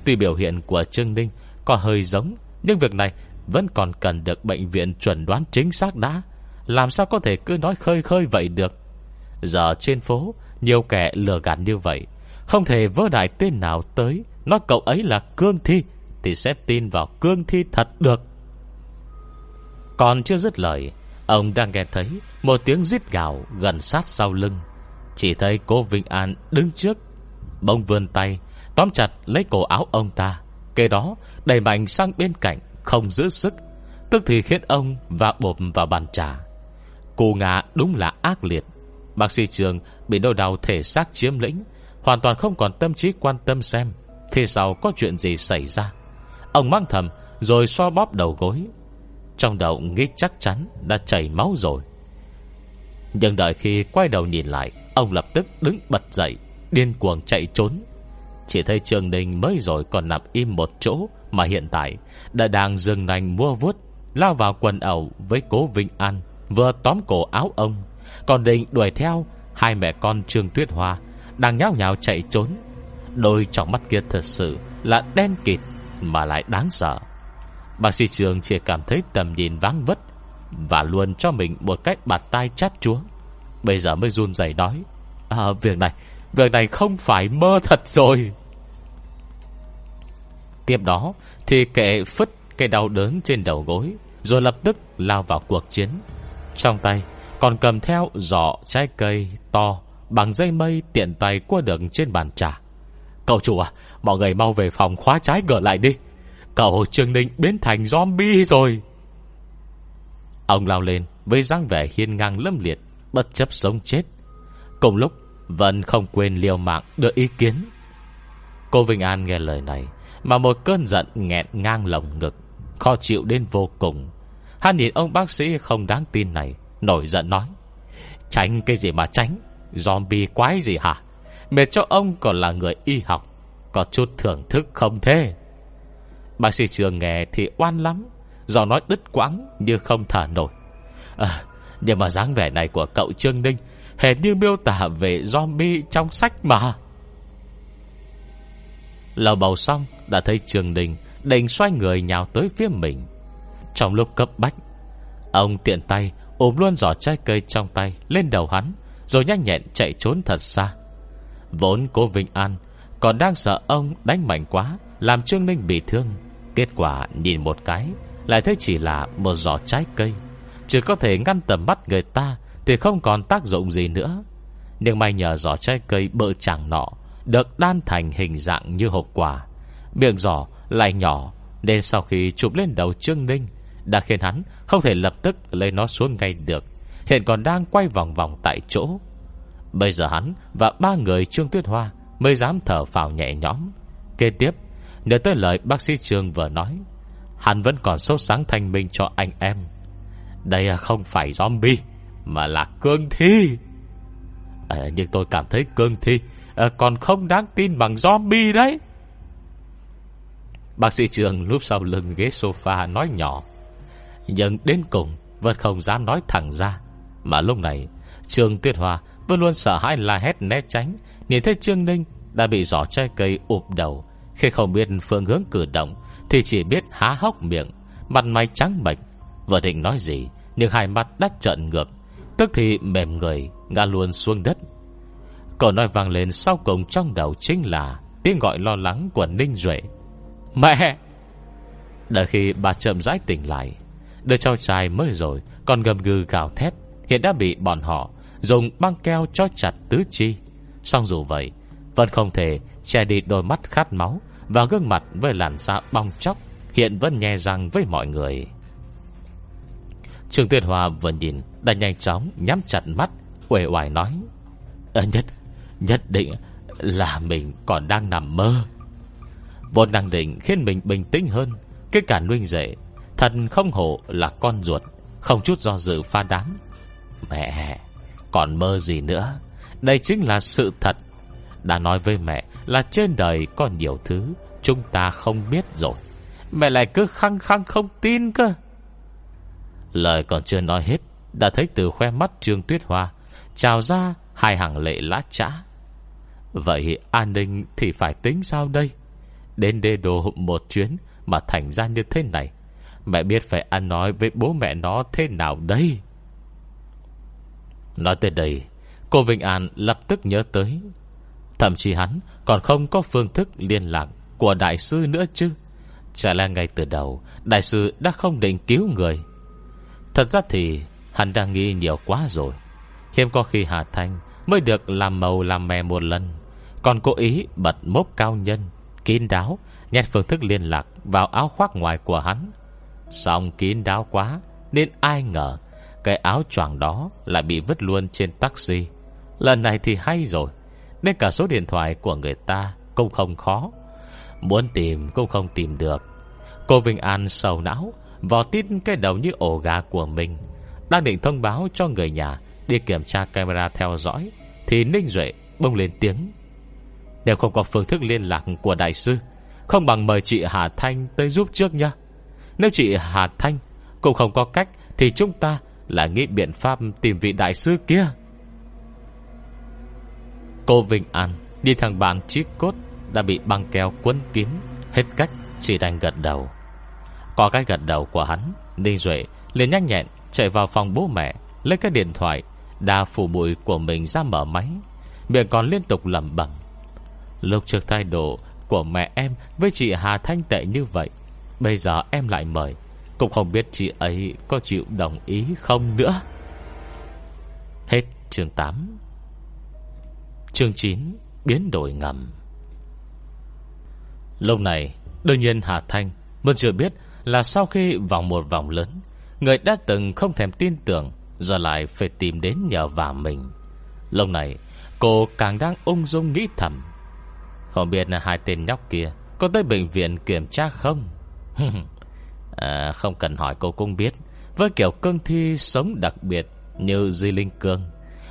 Tuy biểu hiện của Trương Ninh Có hơi giống, Nhưng việc này vẫn còn cần được bệnh viện chuẩn đoán chính xác đã. Làm sao có thể cứ nói khơi khơi vậy được? Giờ trên phố, Nhiều kẻ lừa gạt như vậy, Không thể vơ đại tên nào tới. Nói cậu ấy là cương thi, Thì sẽ tin vào cương thi thật được. Còn chưa dứt lời, Ông đang nghe thấy Một tiếng rít gào gần sát sau lưng. Chỉ thấy cô Vinh An đứng trước Bông vươn tay, Tóm chặt lấy cổ áo ông ta, Kế đó đẩy mạnh sang bên cạnh, Không giữ sức, Tức thì khiến ông và bộp vào bàn trà. Cô ngã đúng là ác liệt. Bác sĩ trường bị đau đầu thể xác chiếm lĩnh, Hoàn toàn không còn tâm trí quan tâm xem. Phía sau có chuyện gì xảy ra? Ông mang thầm, Rồi xoa bóp đầu gối. Trong đầu nghĩ chắc chắn đã chảy máu rồi. Nhưng đợi khi quay đầu nhìn lại, Ông lập tức đứng bật dậy, Điên cuồng chạy trốn. Chỉ thấy Trường Ninh mới rồi còn nằm im một chỗ Mà hiện tại Đã đang dừng nành mua vuốt, Lao vào quần ẩu với cố Vinh An, Vừa tóm cổ áo ông. Còn định đuổi theo, Hai mẹ con Trương Tuyết Hoa Đang nhao nhào chạy trốn. Đôi trong mắt kia thật sự là đen kịt Mà lại đáng sợ. Bác sĩ trường chỉ cảm thấy tầm nhìn vắng vất Và luôn cho mình một cách bạt tay chát chúa. Bây giờ mới run rẩy nói À việc này Việc này không phải mơ thật rồi. Tiếp đó Thì kệ phứt cây đau đớn trên đầu gối Rồi lập tức lao vào cuộc chiến. Trong tay còn cầm theo giỏ trái cây to Bằng dây mây tiện tay qua đường trên bàn trà. Cậu chủ à Mọi người mau về phòng khóa trái cửa lại đi. Cậu Trương Ninh biến thành zombie rồi. Ông lao lên Với dáng vẻ hiên ngang lâm liệt, Bất chấp sống chết. Cùng lúc, vẫn không quên liều mạng đưa ý kiến. Cô Vinh An nghe lời này Mà một cơn giận nghẹn ngang lồng ngực, Khó chịu đến vô cùng. Hắn nhìn ông bác sĩ không đáng tin này, Nổi giận nói, Tránh cái gì mà tránh, Zombie quái gì hả? Mệt cho ông còn là người y học Có chút thưởng thức không thế? Bác sĩ trường nghe thì oan lắm Do nói đứt quãng Như không thở nổi. À, Nhưng mà dáng vẻ này của cậu Trương Ninh Hệt như miêu tả về zombie trong sách mà. Lầu bầu xong Đã thấy Trường Ninh Định xoay người nhào tới phía mình. Trong lúc cấp bách Ông tiện tay ôm luôn giỏ trái cây trong tay Lên đầu hắn Rồi nhanh nhẹn chạy trốn thật xa. Vốn cô Vinh An, Còn đang sợ ông đánh mạnh quá, Làm Trương Ninh bị thương. Kết quả nhìn một cái, Lại thấy chỉ là một giỏ trái cây. Chỉ có thể ngăn tầm mắt người ta Thì không còn tác dụng gì nữa. Nhưng may nhờ giỏ trái cây bự chẳng nọ, Được đan thành hình dạng như hộp quả Miệng giỏ lại nhỏ, Nên sau khi chụp lên đầu Trương Ninh, Đã khiến hắn không thể lập tức lấy nó xuống ngay được. Hiện còn đang quay vòng vòng tại chỗ. Bây giờ hắn và ba người Trương Tuyết Hoa Mới dám thở phào nhẹ nhõm. Kế tiếp Nhớ tới lời bác sĩ Trương vừa nói Hắn vẫn còn sốt sáng thanh minh cho anh em. Đây không phải zombie Mà là cương thi. À, Nhưng tôi cảm thấy cương thi à, Còn không đáng tin bằng zombie đấy. Bác sĩ Trương lúc sau lưng ghế sofa nói nhỏ. Nhưng đến cùng Vẫn không dám nói thẳng ra Mà lúc này Trương Tuyết Hoa vẫn luôn sợ hãi la hét né tránh. Nhìn thấy Trương Ninh Đã bị giỏ trái cây ụp đầu. Khi không biết phương hướng cử động, Thì chỉ biết há hốc miệng. Mặt mày trắng bệch. Vừa định nói gì, Nhưng hai mắt đắt trợn ngược. Tức thì mềm người, ngã luôn xuống đất. Cậu nói vang lên sau cùng trong đầu chính là Tiếng gọi lo lắng của Ninh Duệ. Mẹ! Đợi khi bà chậm rãi tỉnh lại, Đứa cháu trai mới rồi Còn gầm gừ gào thét. Hiện đã bị bọn họ Dùng băng keo cho chặt tứ chi. Xong dù vậy Vẫn không thể che đi đôi mắt khát máu Và gương mặt với làn da bong chóc Hiện vẫn nghe răng với mọi người. Trương Tuyết hòa vừa nhìn Đã nhanh chóng nhắm chặt mắt Uể oải nói à, Nhất Nhất định là mình còn đang nằm mơ. Vốn đang định khiến mình bình tĩnh hơn Cái cả nuôi dậy, Thật không hổ là con ruột Không chút do dự pha đám. Mẹ còn mơ gì nữa. Đây chính là sự thật. Đã nói với mẹ là trên đời có nhiều thứ Chúng ta không biết rồi. Mẹ lại cứ khăng khăng không tin cơ. Lời còn chưa nói hết, Đã thấy từ khoe mắt Trương Tuyết Hoa Trào ra hai hàng lệ lá trã. Vậy an ninh thì phải tính sao đây? Đến đê đồ một chuyến Mà thành ra như thế này, Mẹ biết phải ăn nói với bố mẹ nó thế nào đây? Nói tới đây, Cô Vinh An lập tức nhớ tới. Thậm chí hắn còn không có phương thức liên lạc Của đại sư nữa chứ. Chả là ngay từ đầu, Đại sư đã không định cứu người? Thật ra thì hắn đang nghĩ nhiều quá rồi. Hiếm có khi Hà Thanh Mới được làm màu làm mè một lần. Còn cố ý bật mốc cao nhân, Kín đáo, Nhét phương thức liên lạc vào áo khoác ngoài của hắn. Xong kín đáo quá, Nên ai ngờ cái áo choàng đó lại bị vứt luôn trên taxi. Lần này thì hay rồi, Nên cả số điện thoại của người ta Cũng không khó. Muốn tìm cũng không tìm được. Cô Vinh An sầu não, Vò tít cái đầu như ổ gà của mình. Đang định thông báo cho người nhà Đi kiểm tra camera theo dõi, Thì Ninh Duệ bông lên tiếng. Nếu không có phương thức liên lạc của đại sư, Không bằng mời chị Hà Thanh tới giúp trước nha Nếu chị Hà Thanh Cũng không có cách, Thì chúng ta là nghĩ biện pháp tìm vị đại sư kia. Cô Vinh An Đi thằng bạn chiếc cốt Đã bị băng keo quấn kín, Hết cách chỉ đành gật đầu. Có cái gật đầu của hắn, Ninh Duệ liền nhanh nhẹn chạy vào phòng bố mẹ, Lấy cái điện thoại, Đa phủ bụi của mình ra mở máy, Miệng còn liên tục lầm bẩm. Lúc trước thái độ của mẹ em Với chị Hà Thanh tệ như vậy, Bây giờ em lại mời cũng không biết chị ấy có chịu đồng ý không nữa. Hết chương 8 Chương 9 Biến đổi ngầm. Lúc này, Đương nhiên Hà Thanh Vẫn chưa biết là sau khi vòng một vòng lớn, Người đã từng không thèm tin tưởng, Giờ lại phải tìm đến nhờ vả mình. Lúc này, Cô càng đang ung dung nghĩ thầm. Không biết là hai tên nhóc kia Có tới bệnh viện kiểm tra không? à, Không cần hỏi cô cũng biết Với kiểu cương thi sống đặc biệt Như Di Linh Cương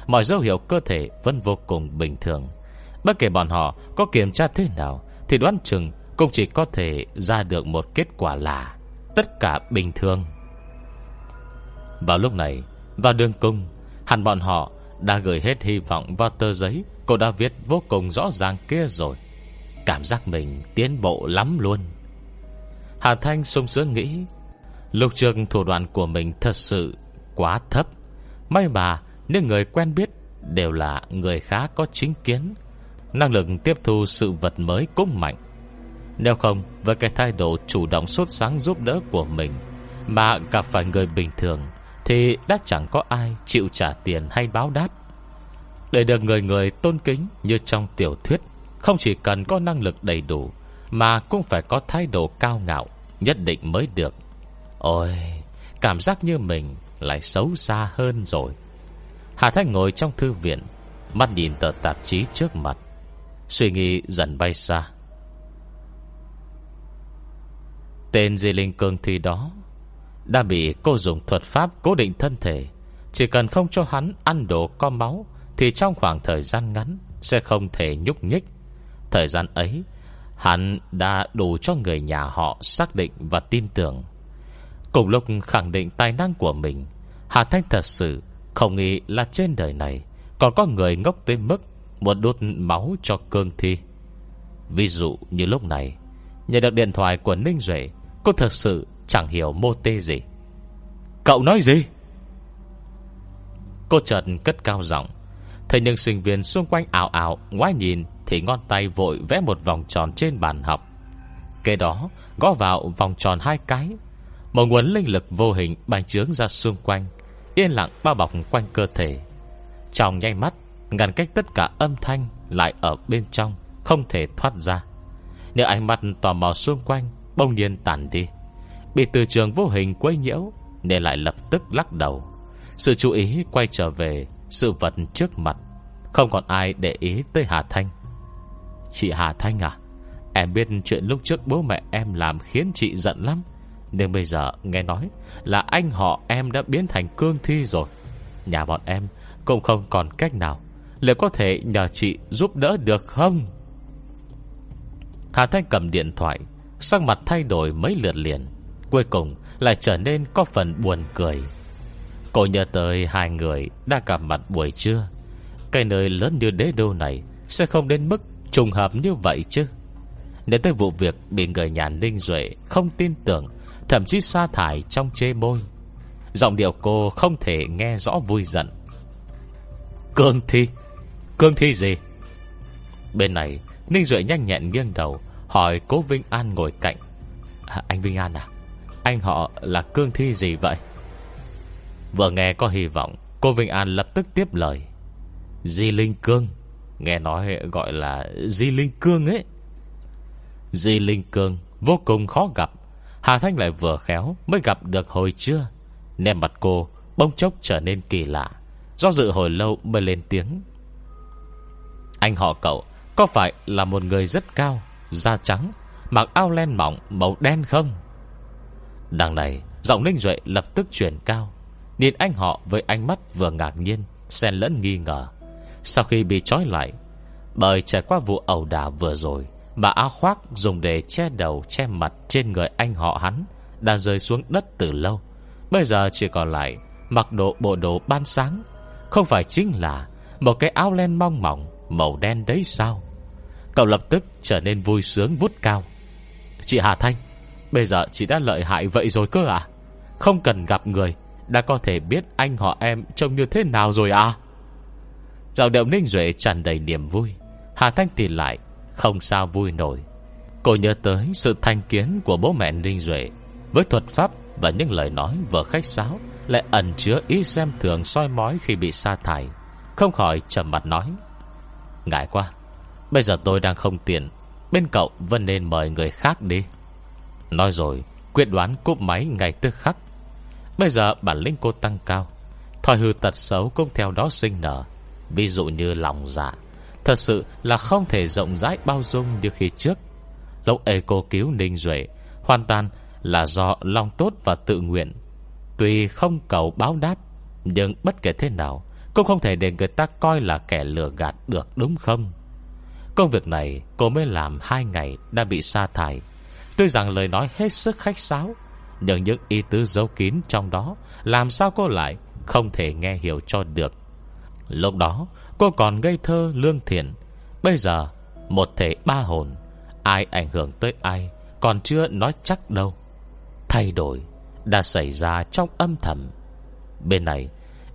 Mọi dấu hiệu cơ thể vẫn vô cùng bình thường. Bất kể bọn họ có kiểm tra thế nào Thì đoán chừng cũng chỉ có thể ra được một kết quả là Tất cả bình thường. Vào lúc này Vào đường cung Hẳn bọn họ đã gửi hết hy vọng vào tờ giấy Cô đã viết vô cùng rõ ràng kia rồi. Cảm giác mình tiến bộ lắm luôn. Hà Thanh sung sướng nghĩ, Lục trường thủ đoạn của mình thật sự quá thấp. May mà những người quen biết Đều là người khá có chính kiến. Năng lực tiếp thu sự vật mới cũng mạnh. Nếu không, Với cái thái độ chủ động sốt sáng giúp đỡ của mình Mà gặp phải người bình thường Thì đã chẳng có ai chịu trả tiền hay báo đáp. Để được người người tôn kính Như trong tiểu thuyết, Không chỉ cần có năng lực đầy đủ mà cũng phải có thái độ cao ngạo, Nhất định mới được. Ôi, Cảm giác như mình lại xấu xa hơn rồi. Hà Thanh ngồi trong thư viện, Mắt nhìn tờ tạp chí trước mặt, Suy nghĩ dần bay xa. Tên Di Linh Cương Thi đó Đã bị cô dùng thuật pháp cố định thân thể. Chỉ cần không cho hắn ăn đồ có máu, Thì trong khoảng thời gian ngắn Sẽ không thể nhúc nhích. Thời gian ấy Hắn đã đủ cho người nhà họ xác định và tin tưởng. Cùng lúc khẳng định tài năng của mình, Hà Thanh thật sự không nghĩ là trên đời này Còn có người ngốc tới mức Muốn đốt máu cho cương thi. Ví dụ như lúc này, Nhận được điện thoại của Ninh Duệ, Cô thật sự chẳng hiểu mô tê gì. Cậu nói gì? Cô chợt cất cao giọng thế những sinh viên xung quanh ảo ảo, Ngoái nhìn thì ngón tay vội vẽ một vòng tròn trên bàn học. Kế đó, gõ vào vòng tròn hai cái. Một nguồn linh lực vô hình bành trướng ra xung quanh, Yên lặng bao bọc quanh cơ thể. Trong nháy mắt, Ngăn cách tất cả âm thanh Lại ở bên trong, Không thể thoát ra. Nếu ánh mắt tò mò xung quanh Bông nhiên tản đi. Bị từ trường vô hình quấy nhiễu, Nên lại lập tức lắc đầu. Sự chú ý quay trở về sự vật trước mặt, Không còn ai để ý tới Hà Thanh. Chị Hà Thanh à Em biết chuyện lúc trước bố mẹ em làm Khiến chị giận lắm. Nhưng bây giờ nghe nói Là anh họ em đã biến thành cương thi rồi. Nhà bọn em Cũng không còn cách nào. Liệu có thể nhờ chị giúp đỡ được không? Hà Thanh cầm điện thoại, Sắc mặt thay đổi mấy lượt liền. Cuối cùng lại trở nên có phần buồn cười. Cô nhớ tới hai người Đã gặp mặt buổi trưa. Cái nơi lớn như đế đô này Sẽ không đến mức trùng hợp như vậy chứ. Nếu tới vụ việc Bị người nhà Ninh Duệ không tin tưởng Thậm chí sa thải trong chê môi. Giọng điệu cô không thể nghe rõ vui giận. Cương thi Cương thi gì? Bên này Ninh Duệ nhanh nhẹn nghiêng đầu Hỏi cố Vinh An ngồi cạnh. À, Anh Vinh An à? Anh họ là cương thi gì vậy? Vừa nghe có hy vọng, Cô Vinh An lập tức tiếp lời. Di Linh Cương, Nghe nói gọi là Di Linh Cương ấy. Di Linh Cương, Vô cùng khó gặp. Hà Thanh lại vừa khéo Mới gặp được hồi trưa. Nên mặt cô bông chốc trở nên kỳ lạ. Do dự hồi lâu mới lên tiếng. Anh họ cậu, Có phải là một người rất cao, Da trắng, Mặc áo len mỏng, màu đen không? Đằng này, Giọng Ninh Duệ lập tức chuyển cao. Nhìn anh họ với ánh mắt vừa ngạc nhiên, Xen lẫn nghi ngờ. Sau khi bị trói lại, Bởi trải qua vụ ẩu đả vừa rồi Mà áo khoác dùng để che đầu, Che mặt trên người anh họ hắn Đã rơi xuống đất từ lâu. Bây giờ chỉ còn lại Mặc độ bộ đồ ban sáng, Không phải chính là Một cái áo len mong mỏng Màu đen đấy sao? Cậu lập tức trở nên vui sướng vút cao. Chị Hà Thanh, Bây giờ chị đã lợi hại vậy rồi cơ à? Không cần gặp người. Đã có thể biết anh họ em trông như thế nào rồi à? Giọng điệu ninh duệ tràn đầy niềm vui. Hà Thanh tìm lại Không sao vui nổi. Cô nhớ tới sự thanh kiến của bố mẹ Ninh Duệ Với thuật pháp và những lời nói vừa khách sáo, Lại ẩn chứa ý xem thường soi mói khi bị sa thải, Không khỏi trầm mặt nói, Ngại quá, Bây giờ tôi đang không tiện, Bên cậu vẫn nên mời người khác đi. Nói rồi, Quyết đoán cúp máy ngay tức khắc. Bây giờ bản lĩnh cô tăng cao. Thòi hư tật xấu cũng theo đó sinh nở. Ví dụ như lòng dạ. Thật sự là không thể rộng rãi bao dung như khi trước. Lúc ấy cô cứu Ninh Duệ, Hoàn toàn là do lòng tốt và tự nguyện. Tuy không cầu báo đáp, Nhưng bất kể thế nào, Cũng không thể để người ta coi là kẻ lừa gạt được, đúng không? Công việc này cô mới làm hai ngày Đã bị sa thải. Tuy rằng lời nói hết sức khách sáo nhưng những ý tứ giấu kín trong đó, Làm sao cô lại Không thể nghe hiểu cho được? Lúc đó, cô còn ngây thơ lương thiện. Bây giờ, Một thể ba hồn, Ai ảnh hưởng tới ai, Còn chưa nói chắc đâu. Thay đổi Đã xảy ra trong âm thầm. Bên này,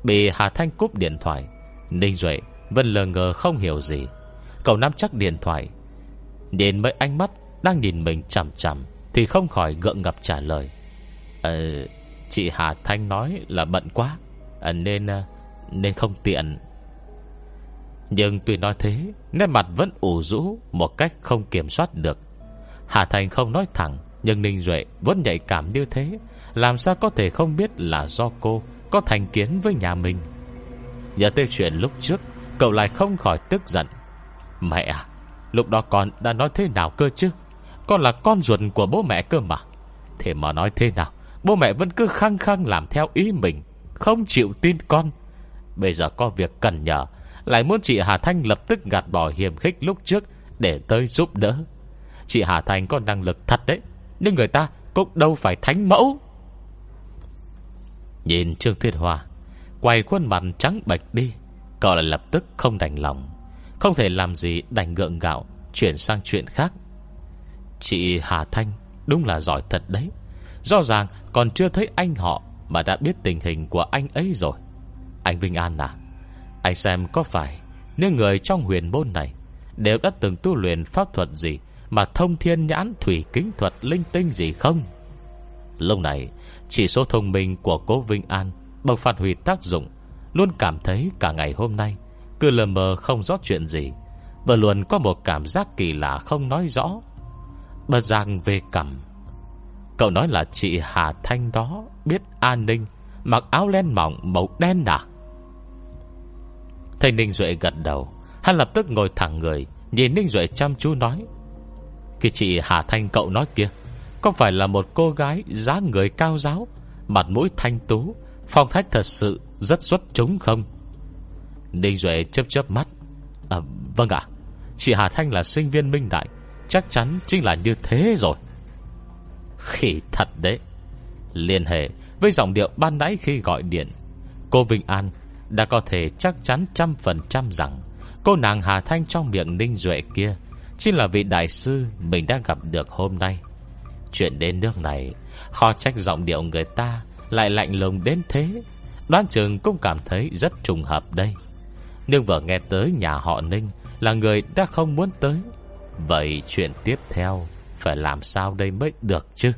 Bị Hà Thanh cúp điện thoại, Ninh Duệ vẫn lờ ngờ không hiểu gì. Cậu nắm chắc điện thoại đến mấy ánh mắt đang nhìn mình chằm chằm Thì không khỏi gượng ngập trả lời. Ờ Chị Hà Thanh nói là bận quá à, Nên ờ, Nên không tiện. Nhưng tuy nói thế Nét mặt vẫn ủ rũ Một cách không kiểm soát được. Hà Thanh không nói thẳng Nhưng Ninh Duệ vẫn nhạy cảm như thế. Làm sao có thể không biết là do cô Có thành kiến với nhà mình? Nhớ tới chuyện lúc trước Cậu lại không khỏi tức giận. Mẹ à Lúc đó con đã nói thế nào cơ chứ? Con là con ruột của bố mẹ cơ mà. Thế mà nói thế nào? Bố mẹ vẫn cứ khăng khăng làm theo ý mình, Không chịu tin con. Bây giờ có việc cần nhờ, Lại muốn chị Hà Thanh lập tức gạt bỏ hiểm khích lúc trước Để tới giúp đỡ. Chị Hà Thanh có năng lực thật đấy, Nhưng người ta cũng đâu phải thánh mẫu. Nhìn Trương Thiên Hòa Quay khuôn mặt trắng bạch đi, Cậu lại lập tức không đành lòng, không thể làm gì đành gượng gạo, Chuyển sang chuyện khác. Chị Hà Thanh Đúng là giỏi thật đấy, Rõ ràng còn chưa thấy anh họ Mà đã biết tình hình của anh ấy rồi. Anh Vinh An à Anh xem có phải Nếu người trong huyền môn này Đều đã từng tu luyện pháp thuật gì Mà thông thiên nhãn thủy kính thuật linh tinh gì không? Lúc này, Chỉ số thông minh của cố Vinh An bộc phát huy tác dụng, Luôn cảm thấy cả ngày hôm nay cứ lờ mờ không rõ chuyện gì Và luôn có một cảm giác kỳ lạ không nói rõ. Bật giang về cầm Cậu nói là chị Hà Thanh đó, Biết an ninh, Mặc áo len mỏng, màu đen à? Thầy Ninh Duệ gật đầu, Hắn lập tức ngồi thẳng người, Nhìn Ninh Duệ chăm chú nói, Cái chị Hà Thanh cậu nói kia, Có phải là một cô gái giá người cao giáo, Mặt mũi thanh tú, Phong thách thật sự rất xuất chúng không? Ninh Duệ chớp chớp mắt À vâng ạ, Chị Hà Thanh là sinh viên minh đại, Chắc chắn chính là như thế rồi. Khỉ thật đấy. Liên hệ với giọng điệu ban nãy khi gọi điện. Cô Vinh An Đã có thể chắc chắn trăm phần trăm rằng Cô nàng Hà Thanh trong miệng Ninh Duệ kia Chính là vị đại sư Mình đã gặp được hôm nay. Chuyện đến nước này, Khó trách giọng điệu người ta Lại lạnh lùng đến thế. Đoán trường cũng cảm thấy rất trùng hợp đây. Nhưng vừa nghe tới nhà họ Ninh Là người đã không muốn tới. Vậy chuyện tiếp theo. Phải làm sao đây mới được chứ?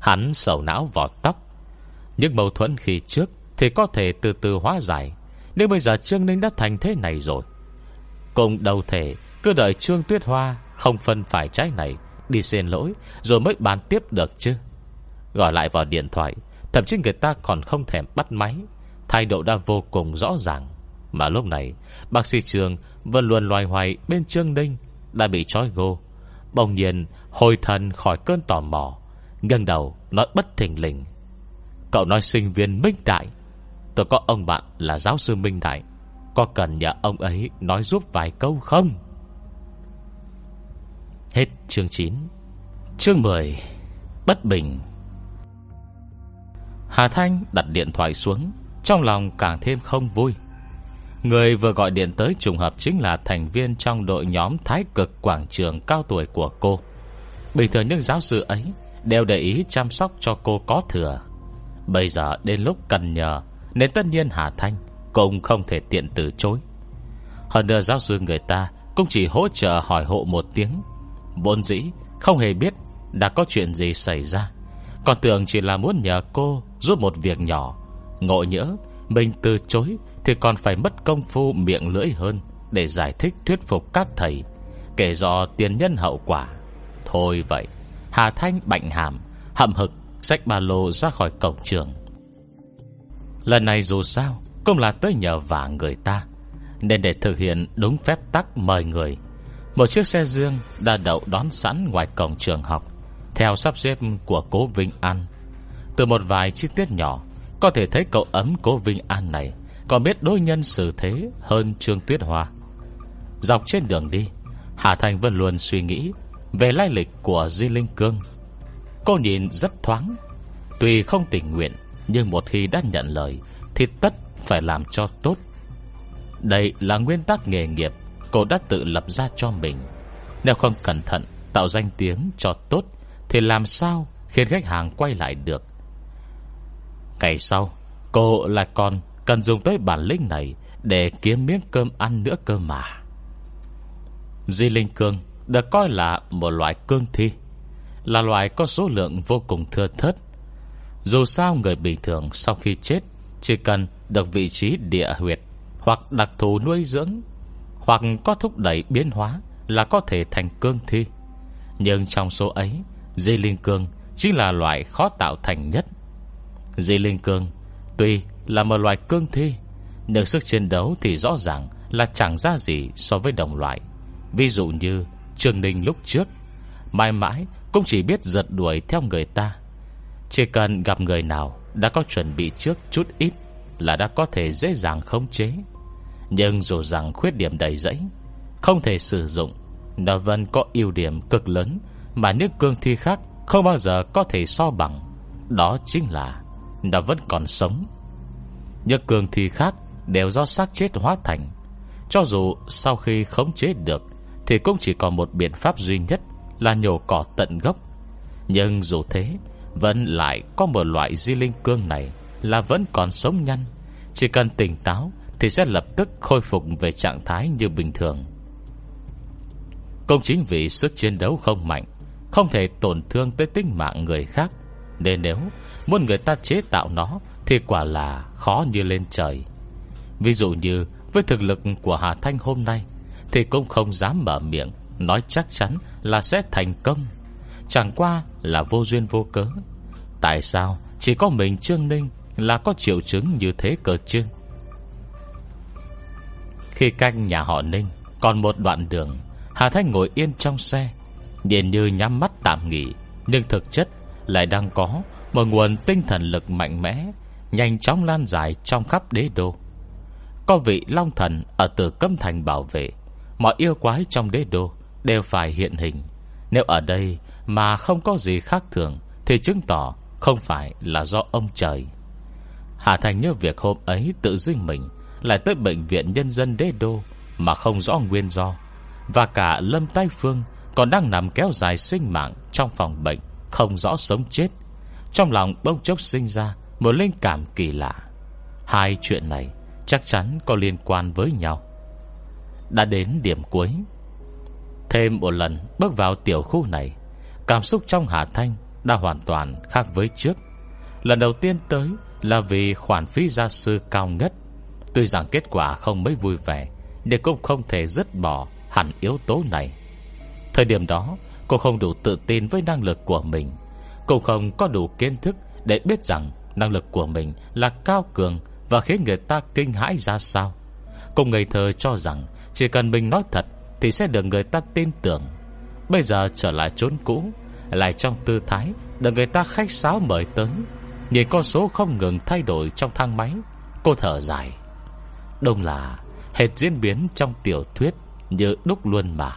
Hắn sầu não vỏ tóc. Những mâu thuẫn khi trước Thì có thể từ từ hóa giải. Nhưng bây giờ Trương Ninh đã thành thế này rồi Cùng đầu thể Cứ đợi Trương Tuyết Hoa Không phân phải trái này Đi xin lỗi Rồi mới bàn tiếp được chứ. Gọi lại vào điện thoại, Thậm chí người ta còn không thèm bắt máy. Thái độ đã vô cùng rõ ràng. Mà lúc này, Bác sĩ Trường vẫn luôn loài hoài bên Trương Ninh Đã bị trói gô. Bỗng nhiên hồi thần khỏi cơn tò mò. Ngân đầu, nói bất thình lình. Cậu nói sinh viên Minh Đại. Tôi có ông bạn là giáo sư Minh Đại. Có cần nhờ ông ấy nói giúp vài câu không? Hết chương 9 Chương 10 Bất bình. Hà Thanh đặt điện thoại xuống, Trong lòng càng thêm không vui. Người vừa gọi điện tới trùng hợp chính là thành viên trong đội nhóm thái cực quảng trường cao tuổi của cô. Bình thường những giáo sư ấy đều để ý chăm sóc cho cô có thừa. Bây giờ đến lúc cần nhờ, nên tất nhiên Hà Thanh cũng không thể tiện từ chối. Hơn nữa giáo sư người ta cũng chỉ hỗ trợ hỏi hộ một tiếng. Vốn dĩ không hề biết đã có chuyện gì xảy ra. Còn tưởng chỉ là muốn nhờ cô giúp một việc nhỏ. Ngộ nhỡ, mình từ chối thì còn phải mất công phu miệng lưỡi hơn để giải thích thuyết phục các thầy, kể do tiền nhân hậu quả. Thôi vậy, Hà Thanh bạnh hàm Hậm hực Xách ba lô ra khỏi cổng trường. Lần này dù sao Cũng là tới nhờ vả người ta Nên để thực hiện đúng phép tắc mời người Một chiếc xe dương Đã đậu đón sẵn ngoài cổng trường học Theo sắp xếp của cố Vinh An. Từ một vài chi tiết nhỏ Có thể thấy cậu ấm cố Vinh An này. Còn biết đối nhân xử thế Hơn Trương Tuyết Hoa. Dọc trên đường đi, Hà Thành vẫn luôn suy nghĩ về lai lịch của Di Linh Cương. Cô nhìn rất thoáng, Tuy không tình nguyện, Nhưng một khi đã nhận lời Thì tất phải làm cho tốt. Đây là nguyên tắc nghề nghiệp Cô đã tự lập ra cho mình. Nếu không cẩn thận Tạo danh tiếng cho tốt Thì làm sao khiến khách hàng quay lại được? Ngày sau, Cô lại còn cần dùng tới bản lĩnh này Để kiếm miếng cơm ăn nữa cơ mà. Di Linh Cương được coi là một loại cương thi, Là loại có số lượng vô cùng thưa thớt. Dù sao người bình thường sau khi chết Chỉ cần được vị trí địa huyệt Hoặc đặc thù nuôi dưỡng Hoặc có thúc đẩy biến hóa Là có thể thành cương thi. Nhưng trong số ấy, Di Linh Cương chính là loại khó tạo thành nhất. Di Linh Cương Tuy là một loài cương thi. Nhưng sức chiến đấu thì rõ ràng Là chẳng ra gì so với đồng loại. Ví dụ như trường Ninh lúc trước, Mãi mãi cũng chỉ biết giật đuổi theo người ta. Chỉ cần gặp người nào Đã có chuẩn bị trước chút ít Là đã có thể dễ dàng khống chế. Nhưng dù rằng khuyết điểm đầy dẫy Không thể sử dụng, Nó vẫn có ưu điểm cực lớn Mà nước cương thi khác Không bao giờ có thể so bằng. Đó chính là Nó vẫn còn sống. Những cường thi khác Đều do xác chết hóa thành. Cho dù sau khi khống chế được, thì cũng chỉ còn một biện pháp duy nhất Là nhổ cỏ tận gốc. Nhưng dù thế, Vẫn lại có một loại di linh cương này Là vẫn còn sống nhanh Chỉ cần tỉnh táo Thì sẽ lập tức khôi phục về trạng thái như bình thường. Công chính vì sức chiến đấu không mạnh, Không thể tổn thương tới tính mạng người khác, Nên nếu Muốn người ta chế tạo nó thì quả là khó như lên trời. Ví dụ như với thực lực của Hà Thanh hôm nay, thì cũng không dám mở miệng Nói chắc chắn là sẽ thành công. Chẳng qua là vô duyên vô cớ. Tại sao chỉ có mình Trương Ninh Là có triệu chứng như thế cơ chứ? Khi canh nhà họ Ninh Còn một đoạn đường, Hà Thanh ngồi yên trong xe, Nhìn như nhắm mắt tạm nghỉ, Nhưng thực chất lại đang có Một nguồn tinh thần lực mạnh mẽ Nhanh chóng lan dài trong khắp đế đô. Có vị Long Thần Ở từ Cấm Thành bảo vệ, Mọi yêu quái trong đế đô Đều phải hiện hình. Nếu ở đây mà không có gì khác thường, Thì chứng tỏ không phải là do ông trời. Hà Thành nhớ việc hôm ấy tự dưng mình Lại tới bệnh viện nhân dân đế đô Mà không rõ nguyên do, Và cả Lâm Tai Phương Còn đang nằm kéo dài sinh mạng Trong phòng bệnh Không rõ sống chết. Trong lòng bông chốc sinh ra một linh cảm kỳ lạ. Hai chuyện này chắc chắn có liên quan với nhau. Đã đến điểm cuối. Thêm một lần bước vào tiểu khu này, Cảm xúc trong Hà Thanh Đã hoàn toàn khác với trước. Lần đầu tiên tới Là vì khoản phí gia sư cao ngất. Tuy rằng kết quả không mấy vui vẻ, Nhưng cũng không thể dứt bỏ Hẳn yếu tố này. Thời điểm đó, cô không đủ tự tin với năng lực của mình. Cô không có đủ kiến thức Để biết rằng năng lực của mình Là cao cường Và khiến người ta kinh hãi ra sao. Cùng ngây thơ cho rằng Chỉ cần mình nói thật Thì sẽ được người ta tin tưởng. Bây giờ trở lại chốn cũ, Lại trong tư thái, Được người ta khách sáo mời tới. Nhìn con số không ngừng thay đổi trong thang máy, Cô thở dài. Đông là hệt diễn biến trong tiểu thuyết Như đúc luôn mà.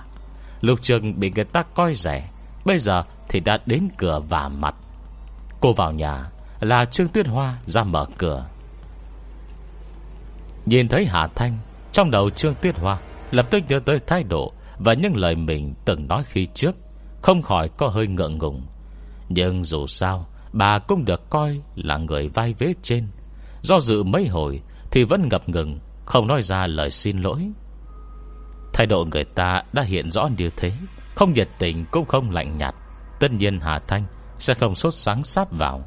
Lục trường bị người ta coi rẻ, Bây giờ thì đã đến cửa và mặt. Cô vào nhà là Trương Tuyết Hoa ra mở cửa. Nhìn thấy Hà Thanh, Trong đầu Trương Tuyết Hoa Lập tức nhớ tới thái độ Và những lời mình từng nói khi trước, Không khỏi có hơi ngượng ngùng. Nhưng dù sao, Bà cũng được coi là người vai vế trên. Do dự mấy hồi Thì vẫn ngập ngừng, Không nói ra lời xin lỗi. Thái độ người ta đã hiện rõ như thế, Không nhiệt tình cũng không lạnh nhạt. Tất nhiên Hà Thanh Sẽ không sốt sáng sáp vào.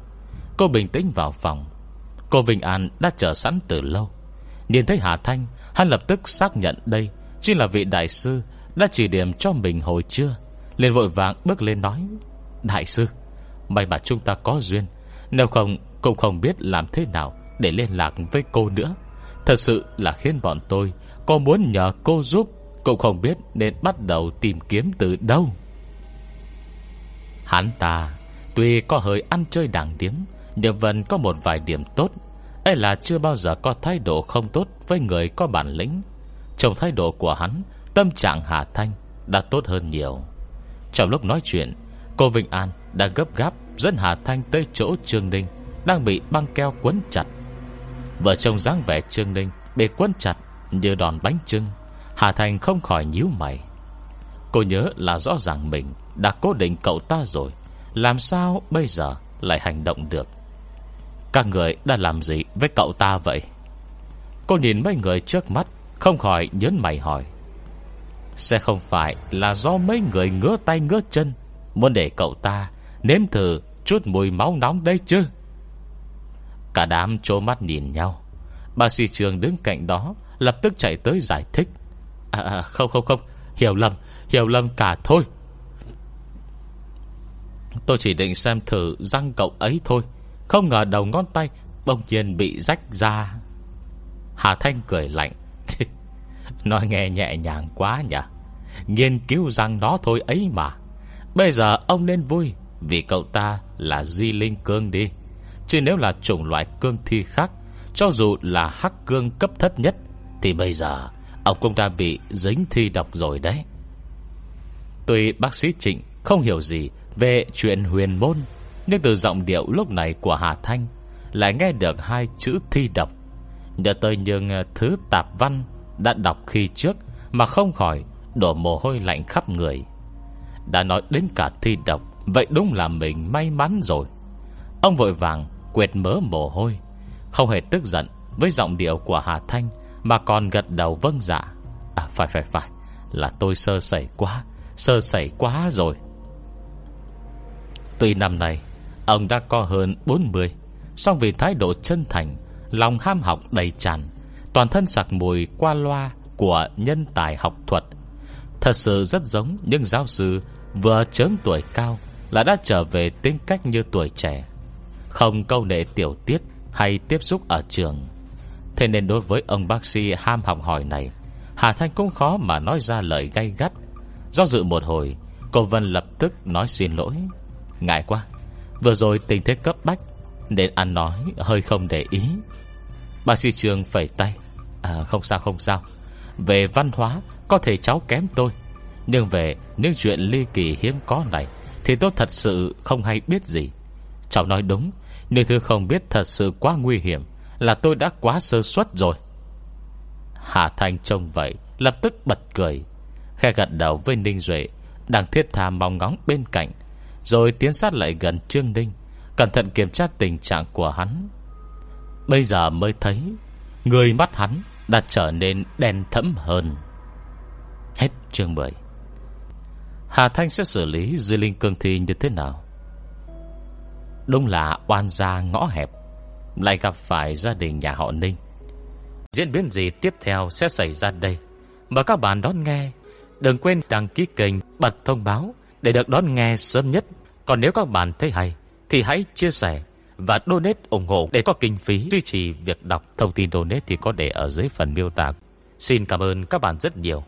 Cô bình tĩnh vào phòng. Cô Vinh An đã chờ sẵn từ lâu. Nhìn thấy Hà Thanh, Hắn lập tức xác nhận đây chính là vị đại sư Đã chỉ điểm cho mình hồi trưa, liền vội vàng bước lên nói, Đại sư, May mà chúng ta có duyên, Nếu không cũng không biết làm thế nào Để liên lạc với cô nữa. Thật sự là khiến bọn tôi Có muốn nhờ cô giúp, Cũng không biết nên bắt đầu tìm kiếm từ đâu. Hắn ta Tuy có hơi ăn chơi đảng điếm Niệm Vân có một vài điểm tốt. Ấy là chưa bao giờ có thái độ không tốt Với người có bản lĩnh. Trong thái độ của hắn, Tâm trạng Hà Thanh đã tốt hơn nhiều. Trong lúc nói chuyện, Cô Vinh An đã gấp gáp Dẫn Hà Thanh tới chỗ Trương Ninh Đang bị băng keo quấn chặt. Vợ chồng dáng vẻ Trương Ninh Bị quấn chặt như đòn bánh trưng, Hà Thanh không khỏi nhíu mày. Cô nhớ là rõ ràng mình Đã cố định cậu ta rồi, Làm sao bây giờ lại hành động được? Các người đã làm gì với cậu ta vậy? Cô nhìn mấy người trước mắt Không khỏi nhớn mày hỏi. Sẽ không phải là do mấy người ngứa tay ngứa chân Muốn để cậu ta Nếm thử chút mùi máu nóng đây chứ? Cả đám trố mắt nhìn nhau. Bà sĩ trường đứng cạnh đó Lập tức chạy tới giải thích. À, à, Không không không Hiểu lầm Hiểu lầm cả thôi. Tôi chỉ định xem thử răng cậu ấy thôi. Không ngờ đầu ngón tay bông nhiên bị rách ra. Hà Thanh cười lạnh. Nói nghe nhẹ nhàng quá nhỉ? Nghiên cứu rằng nó thôi ấy mà. Bây giờ ông nên vui Vì cậu ta là di linh cương đi. Chứ nếu là chủng loại cương thi khác, Cho dù là hắc cương cấp thấp nhất, Thì bây giờ Ông cũng đã bị dính thi độc rồi đấy. Tuy bác sĩ Trịnh Không hiểu gì về chuyện huyền môn nhưng từ giọng điệu lúc này của Hà Thanh Lại nghe được hai chữ thi độc. Nhờ tới những ờ, thứ tạp văn Đã đọc khi trước Mà không khỏi đổ mồ hôi lạnh khắp người. Đã nói đến cả thi độc, Vậy đúng là mình may mắn rồi. Ông vội vàng quệt mớ mồ hôi, Không hề tức giận Với giọng điệu của Hà Thanh Mà còn gật đầu vâng dạ. À phải phải phải, Là tôi sơ sẩy quá, Sơ sẩy quá rồi. Tuy năm nay Ông đã có hơn 40 song vì thái độ chân thành, Lòng ham học đầy tràn, Toàn thân sặc mùi qua loa Của nhân tài học thuật. Thật sự rất giống những giáo sư Vừa chớm tuổi cao Là đã trở về tính cách như tuổi trẻ. Không câu nệ tiểu tiết Hay tiếp xúc ở trường. Thế nên đối với ông bác sĩ ham học hỏi này, Hà Thanh cũng khó mà nói ra lời gay gắt. Do dự một hồi, Cô Vân lập tức nói xin lỗi. Ngại quá. Vừa rồi tình thế cấp bách, Nên ăn nói hơi không để ý. Bác sĩ trường phẩy tay. À không sao không sao. Về văn hóa, có thể cháu kém tôi. Nhưng về những chuyện ly kỳ hiếm có này, Thì tôi thật sự không hay biết gì. Cháu nói đúng Nhưng thứ không biết thật sự quá nguy hiểm, Là tôi đã quá sơ suất rồi. Hà Thanh trông vậy, Lập tức bật cười. Khe gật đầu với Ninh Duệ, Đang thiết tha mong ngóng bên cạnh. Rồi tiến sát lại gần Trương Ninh, Cẩn thận kiểm tra tình trạng của hắn. Bây giờ mới thấy, Người mắt hắn đã trở nên đen thẫm hơn. Hết chương 10 Hà Thanh sẽ xử lý Di Linh Cương Thi như thế nào? Đúng là oan gia ngõ hẹp, Lại gặp phải gia đình nhà họ Ninh. Diễn biến gì tiếp theo sẽ xảy ra đây? Mời các bạn đón nghe. Đừng quên đăng ký kênh, Bật thông báo. Để được đón nghe sớm nhất. Còn nếu các bạn thấy hay, Thì hãy chia sẻ Và donate ủng hộ để có kinh phí duy trì việc đọc. Thông tin donate thì có để ở dưới phần miêu tả. Xin cảm ơn các bạn rất nhiều.